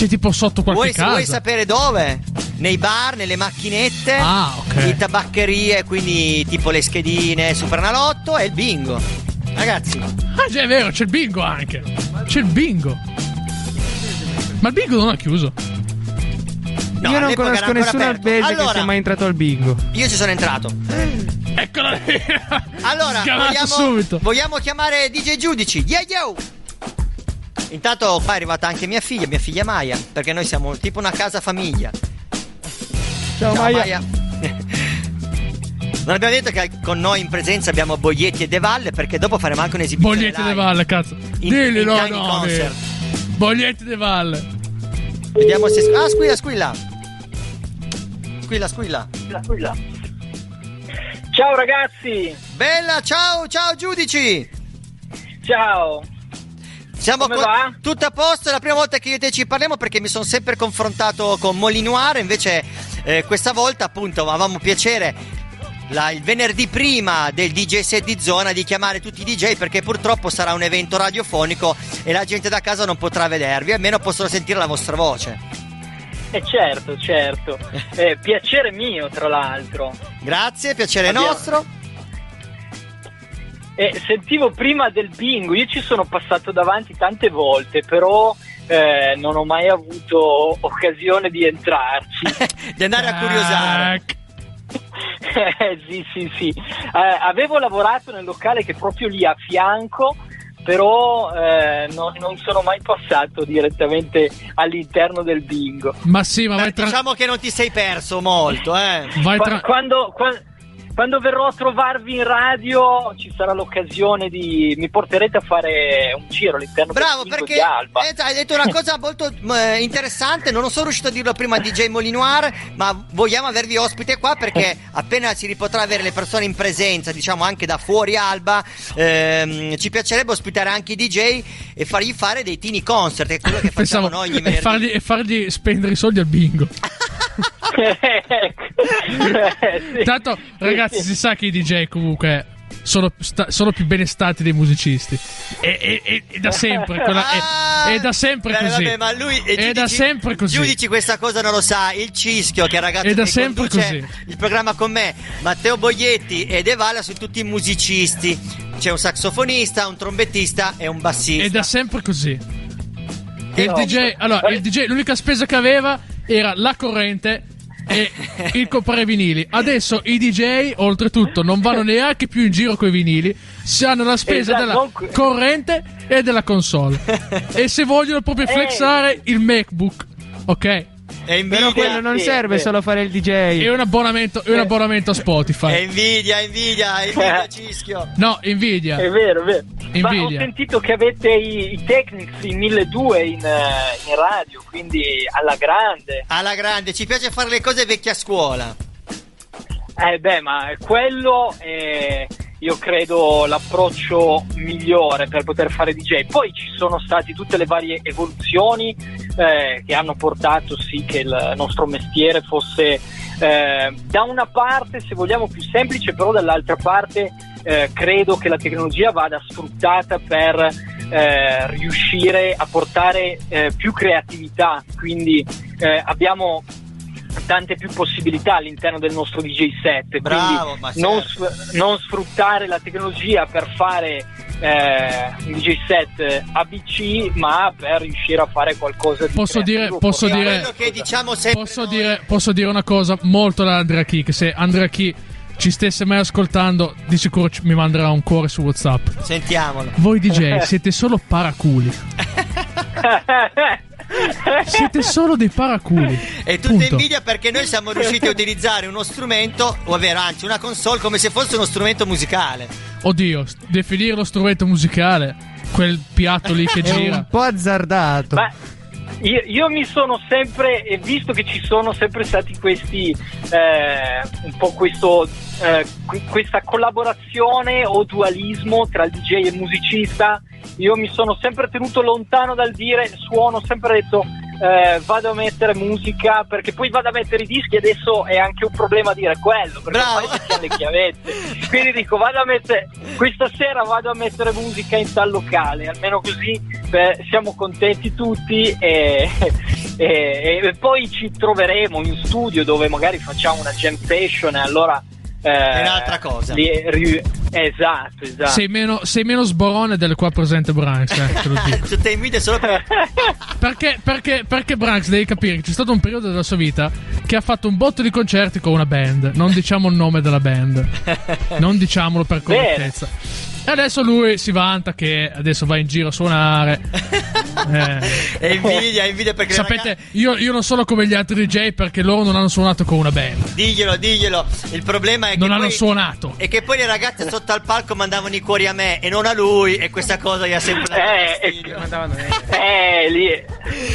Speaker 5: C'è tipo sotto qualche
Speaker 4: Vuoi,
Speaker 5: casa.
Speaker 4: vuoi sapere dove? Nei bar, nelle macchinette,
Speaker 5: Ah, ok.
Speaker 4: in tabaccherie, quindi tipo le schedine, Supernalotto e il bingo. Ragazzi,
Speaker 5: Ah, già è vero, c'è il bingo anche. C'è il bingo. Ma il bingo non ha chiuso.
Speaker 4: No,
Speaker 14: Io non conosco nessuno
Speaker 4: aperto.
Speaker 14: albese che
Speaker 4: Allora-
Speaker 14: sia mai entrato al bingo.
Speaker 4: io ci sono entrato.
Speaker 5: Eccola lì.
Speaker 4: Allora, vogliamo,
Speaker 5: subito.
Speaker 4: vogliamo chiamare DJ Giudici. Yeah, yo! Intanto qua è arrivata anche mia figlia, mia figlia Maya, perché noi siamo tipo una casa famiglia.
Speaker 14: Ciao, Maya.
Speaker 4: Non abbiamo detto che con noi in presenza abbiamo Boglietti e De Valle, perché dopo faremo anche un'esibizione
Speaker 5: Boglietti
Speaker 4: live.
Speaker 5: de Valle, cazzo.
Speaker 4: In-
Speaker 5: Dilli
Speaker 4: in
Speaker 5: no, no.
Speaker 4: concert.
Speaker 5: Boglietti de Valle.
Speaker 4: Vediamo se... Ah, squilla, squilla. Squilla, squilla.
Speaker 12: Ciao ragazzi!
Speaker 4: Bella, ciao, ciao Giudici!
Speaker 12: Ciao!
Speaker 4: Siamo
Speaker 12: Come
Speaker 4: co-
Speaker 12: va?
Speaker 4: tutto a posto, è la prima volta che io e te ci parliamo perché mi sono sempre confrontato con Molinoir, invece eh, questa volta appunto avevamo piacere la- il venerdì prima del DJ set di zona di chiamare tutti i DJ perché purtroppo sarà un evento radiofonico e la gente da casa non potrà vedervi, almeno possono sentire la vostra voce.
Speaker 27: Eh certo, certo. Eh, piacere mio, tra l'altro.
Speaker 4: Grazie, piacere
Speaker 27: Abbiamo-
Speaker 4: nostro.
Speaker 27: Eh, sentivo prima del bingo, io ci sono passato davanti tante volte, però eh, non ho mai avuto occasione di entrarci.
Speaker 4: di andare a curiosare.
Speaker 27: Eh, sì, sì, sì. Eh, avevo lavorato nel locale che è proprio lì a fianco, però eh, non, non sono mai passato direttamente all'interno del bingo.
Speaker 5: Ma sì, ma vai tra...
Speaker 4: diciamo che non ti sei perso molto, eh.
Speaker 5: Vai tra...
Speaker 27: quando, qua- quando verrò a trovarvi in radio ci sarà l'occasione di... mi porterete a fare un giro all'interno
Speaker 4: Bravo,
Speaker 27: del
Speaker 4: perché
Speaker 27: di Alba.
Speaker 4: eh, hai detto una cosa molto eh, interessante. Non sono riuscito a dirlo prima a DJ Molinoir, ma vogliamo avervi ospite qua perché appena si ripotrà avere le persone in presenza, diciamo anche da fuori Alba, ehm, ci piacerebbe ospitare anche i DJ e fargli fare dei teeny concert, che è quello che facciamo
Speaker 5: Pensavo,
Speaker 4: noi ogni
Speaker 5: e,
Speaker 4: venerdì.
Speaker 5: fargli, e fargli spendere i soldi al bingo.
Speaker 27: Sì.
Speaker 5: Tanto, ragazzi, si sa che i DJ comunque sono, sta- sono più benestati dei musicisti. E, e- e- da sempre, quella- è, è da sempre
Speaker 4: Beh,
Speaker 5: così.
Speaker 4: vabbè, ma lui
Speaker 5: è da
Speaker 4: giudici-
Speaker 5: sempre così.
Speaker 4: Giudici questa cosa non lo sa. Il Cischio, che è ragazzo
Speaker 5: È da
Speaker 4: che
Speaker 5: sempre così.
Speaker 4: il programma con me, Matteo Boglietti e De Valla sono tutti musicisti. C'è un sassofonista, un trombettista e un bassista.
Speaker 5: È da sempre così. E il
Speaker 4: No.
Speaker 5: DJ, allora, il DJ, l'unica spesa che aveva era la corrente e il comprare vinili. Adesso i DJ, oltretutto, non vanno neanche più in giro con i vinili. Si hanno la spesa
Speaker 27: Esatto,
Speaker 5: della
Speaker 27: non
Speaker 5: corrente e della console. e se vogliono proprio
Speaker 27: Eh.
Speaker 5: flexare il MacBook, ok?
Speaker 4: È
Speaker 14: Però quello non
Speaker 27: sì,
Speaker 14: serve
Speaker 27: sì.
Speaker 14: solo fare il DJ.
Speaker 5: E un abbonamento, e un abbonamento a
Speaker 4: È
Speaker 5: Spotify.
Speaker 4: invidia, invidia, invidia Cischio.
Speaker 5: No, Nvidia.
Speaker 27: È vero, è vero. Ma ho sentito che avete i, i Technics in 1200 in, eh, in radio, quindi alla grande.
Speaker 4: Alla grande, ci piace fare le cose vecchia scuola.
Speaker 27: Eh beh, ma quello è, io credo, l'approccio migliore per poter fare DJ. Poi ci sono stati tutte le varie evoluzioni eh, che hanno portato sì che il nostro mestiere fosse eh, da una parte, se vogliamo, più semplice, però dall'altra parte eh, credo che la tecnologia vada sfruttata per eh, riuscire a portare eh, più creatività. Quindi eh, abbiamo tante più possibilità all'interno del nostro DJ set.
Speaker 4: Bravo, ma
Speaker 27: quindi non,
Speaker 4: certo.
Speaker 27: non sfruttare la tecnologia per fare eh, un DJ set ABC, ma per riuscire a fare qualcosa di
Speaker 5: Posso dire, posso dire,
Speaker 4: che diciamo
Speaker 5: posso dire, posso dire una cosa molto da Andrea Key, che se Andrea Key ci stesse mai ascoltando, di sicuro ci- mi manderà un cuore su WhatsApp.
Speaker 4: Sentiamolo.
Speaker 5: Voi DJ siete solo paraculi. Siete solo dei paraculi.
Speaker 4: E tutta
Speaker 5: Punto.
Speaker 4: invidia perché noi siamo riusciti a utilizzare uno strumento, ovvero anzi una console, come se fosse uno strumento musicale.
Speaker 5: Oddio, definire lo strumento musicale, quel piatto lì che
Speaker 14: È
Speaker 5: gira.
Speaker 14: un po' azzardato.
Speaker 27: Ma io, io mi sono sempre, visto che ci sono sempre stati questi, eh, un po' questo, eh, que- questa collaborazione o dualismo tra il DJ e il musicista, io mi sono sempre tenuto lontano dal dire suono, sempre detto eh, vado a mettere musica perché poi vado a mettere i dischi adesso è anche un problema dire quello perché
Speaker 4: Bravo.
Speaker 27: ormai ci le chiavette quindi dico vado a mettere questa sera vado a mettere musica in tal locale almeno così beh, siamo contenti tutti e, e- e poi ci troveremo in studio dove magari facciamo una jam session e allora eh,
Speaker 4: È un'altra cosa.
Speaker 27: li- ri- esatto esatto
Speaker 5: Sei meno, sei meno sborone del qua presente Branks, eh, te lo dico.
Speaker 4: Solo per...
Speaker 5: Perché, perché, perché Branks devi capire che c'è stato un periodo della sua vita che ha fatto un botto di concerti con una band. Non diciamo il nome della band. Non diciamolo per correttezza. E adesso lui si vanta che adesso va in giro a suonare. Eh.
Speaker 4: È invidia, è invidia perché...
Speaker 5: Sapete, io, io non sono come gli altri DJ perché loro non hanno suonato con una band.
Speaker 4: Diglielo, diglielo. Il problema è che
Speaker 5: Non hanno
Speaker 4: poi-
Speaker 5: suonato.
Speaker 4: E che poi le ragazze sotto al palco mandavano i cuori a me e non a lui e questa cosa gli ha sempre
Speaker 27: Eh,
Speaker 4: fastidio.
Speaker 27: eh, lì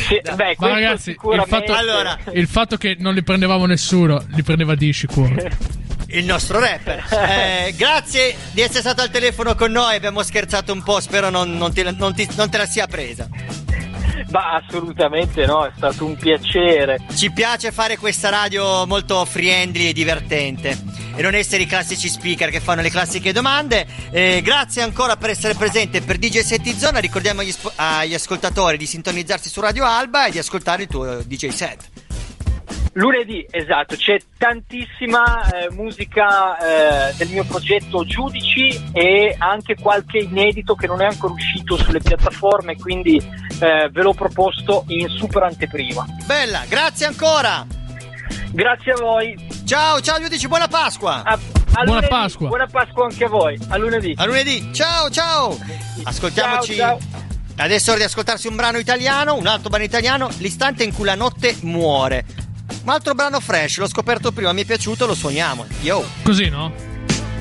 Speaker 27: sì, beh,
Speaker 5: Ma ragazzi, il fatto,
Speaker 4: Allora.
Speaker 5: il fatto che non li prendevamo nessuno, li prendeva Dishi cuore.
Speaker 4: Il nostro rapper. Eh, grazie di essere stato al telefono con noi. Abbiamo scherzato un po'. Spero non, non ti- non ti- non te la sia presa.
Speaker 27: Ma assolutamente no, è stato un piacere.
Speaker 4: Ci piace fare questa radio molto friendly e divertente. E non essere i classici speaker che fanno le classiche domande. Eh, grazie ancora per essere presente per DJ Set Zona. Ricordiamo agli, agli ascoltatori di sintonizzarsi su Radio Alba e di ascoltare il tuo DJ set.
Speaker 27: Lunedì, esatto, c'è tantissima eh, musica eh, del mio progetto Giudici e anche qualche inedito che non è ancora uscito sulle piattaforme, quindi eh, ve l'ho proposto in super anteprima.
Speaker 4: Bella, grazie ancora.
Speaker 27: Grazie a voi.
Speaker 4: Ciao, ciao giudici, buona Pasqua.
Speaker 27: A, a lunedì. Buona Pasqua anche a voi. A lunedì.
Speaker 4: A lunedì. Ciao, ciao. Ascoltiamoci.
Speaker 27: Ciao,
Speaker 4: Adesso è ora di ascoltarsi un brano italiano, un altro brano italiano, l'istante in cui la notte muore. Un altro brano fresh, l'ho scoperto prima, mi è piaciuto, lo suoniamo. Yo.
Speaker 5: Così, no?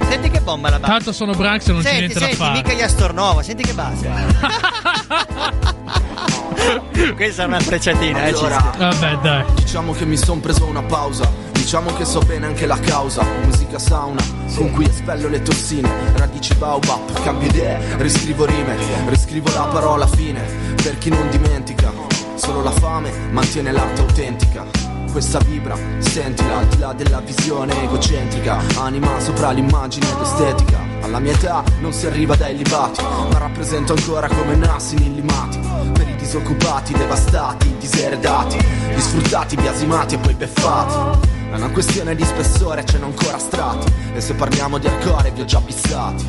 Speaker 4: Senti che bomba la base.
Speaker 5: Tanto sono Branks e non c'è
Speaker 4: Senti,
Speaker 5: niente
Speaker 4: senti,
Speaker 5: da fare.
Speaker 4: mica gli Astornova, senti che base. Questa è una frecciatina, eh, ci
Speaker 28: Allora,
Speaker 4: sta.
Speaker 5: Vabbè, dai.
Speaker 28: Diciamo che mi son preso una pausa. Diciamo che so bene anche la causa. Musica sauna, con cui espello le tossine. Radici baobab, cambio idee, riscrivo rime. Riscrivo la parola fine. Per chi non dimentica, solo la fame mantiene l'arte autentica. Questa vibra, sentila al di là della visione egocentrica. Anima sopra l'immagine ed estetica. Alla mia età non si arriva dai libati, ma rappresento ancora come nassini illimati. Per i disoccupati, devastati, diseredati, gli sfruttati, biasimati e poi beffati. È una questione di spessore, ce n'ho ancora strati. E se parliamo di arcore, vi ho già bissati.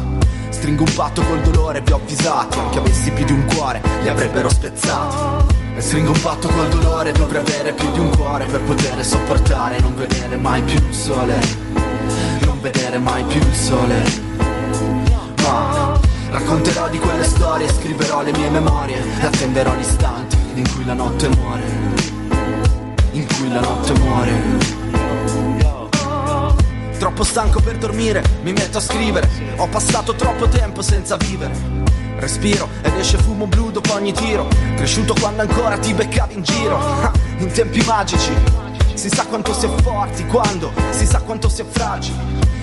Speaker 28: Stringo un patto col dolore, vi ho avvisati. Anche avessi più di un cuore, li avrebbero spezzati. E stringo un patto col dolore, dovrei avere più di un cuore per poter sopportare, non vedere mai più il sole. Non vedere mai più il sole. Ma racconterò di quelle storie, scriverò le mie memorie e attenderò l'istante in cui la notte muore. In cui la notte muore. Troppo stanco per dormire, mi metto a scrivere. Ho passato troppo tempo senza vivere. Respiro ed esce fumo blu dopo ogni tiro. Cresciuto quando ancora ti beccavi in giro. Ah, In tempi magici. Si sa quanto si è forti quando si sa quanto si è fragili.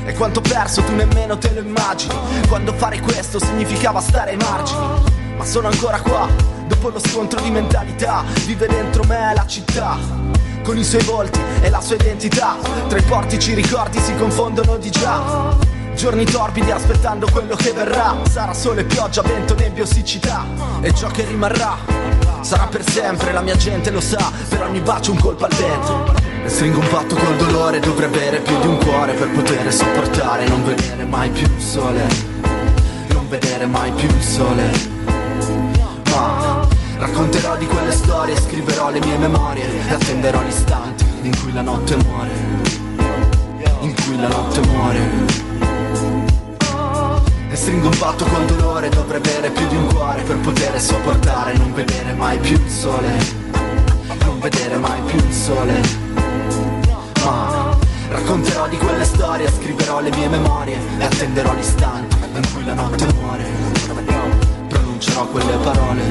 Speaker 28: E quanto perso tu nemmeno te lo immagini. Quando fare questo significava stare ai margini. Ma sono ancora qua, dopo lo scontro di mentalità. Vive dentro me la città con i suoi volti e la sua identità. Tra i portici ricordi si confondono di già. Giorni torbidi aspettando quello che verrà. Sarà sole, pioggia, vento, nebbia siccità. E ciò che rimarrà sarà per sempre, la mia gente lo sa. Per ogni bacio un colpo al vento. E stringo un patto col dolore, dovrei avere più di un cuore per poter sopportare. Non vedere mai più il sole. Non vedere mai più il sole. Ma racconterò di quelle storie, scriverò le mie memorie e attenderò l'istante in cui la notte muore. In cui la notte muore. Stringo un patto col dolore, dovrei avere più di un cuore per poter sopportare, non vedere mai più il sole. Non vedere mai più il sole. Ma racconterò di quelle storie, scriverò le mie memorie e attenderò l'istante in cui la notte muore. Pronuncerò quelle parole.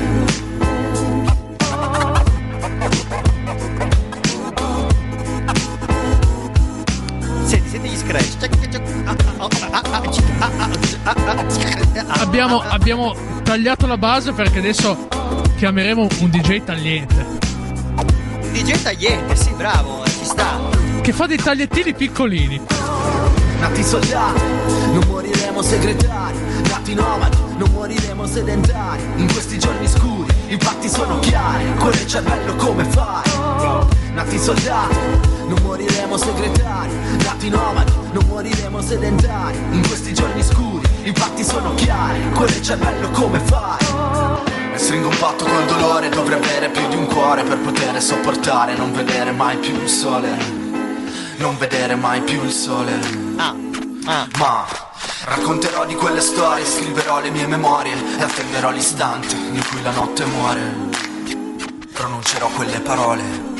Speaker 4: Senti, senti gli scratch.
Speaker 5: Abbiamo, abbiamo tagliato la base perché adesso chiameremo un DJ tagliente.
Speaker 4: Un DJ tagliente, sì, bravo, ci sta.
Speaker 5: Che fa dei tagliettini piccolini.
Speaker 28: Nati soldati, non moriremo segretari. Nati nomadi, non moriremo sedentari. In questi giorni scuri, i patti sono chiari. Con il cervello come fai? Nati soldati, non moriremo segretari. Nati nomadi, non moriremo sedentari. In questi giorni scuri, i patti sono chiari. Con il cervello come fai? E stringo un patto col dolore, dovrei avere più di un cuore per poter sopportare, non vedere mai più il sole. Non vedere mai più il sole. Ma racconterò di quelle storie, scriverò le mie memorie e attenderò l'istante in cui la notte muore. Pronuncerò quelle parole.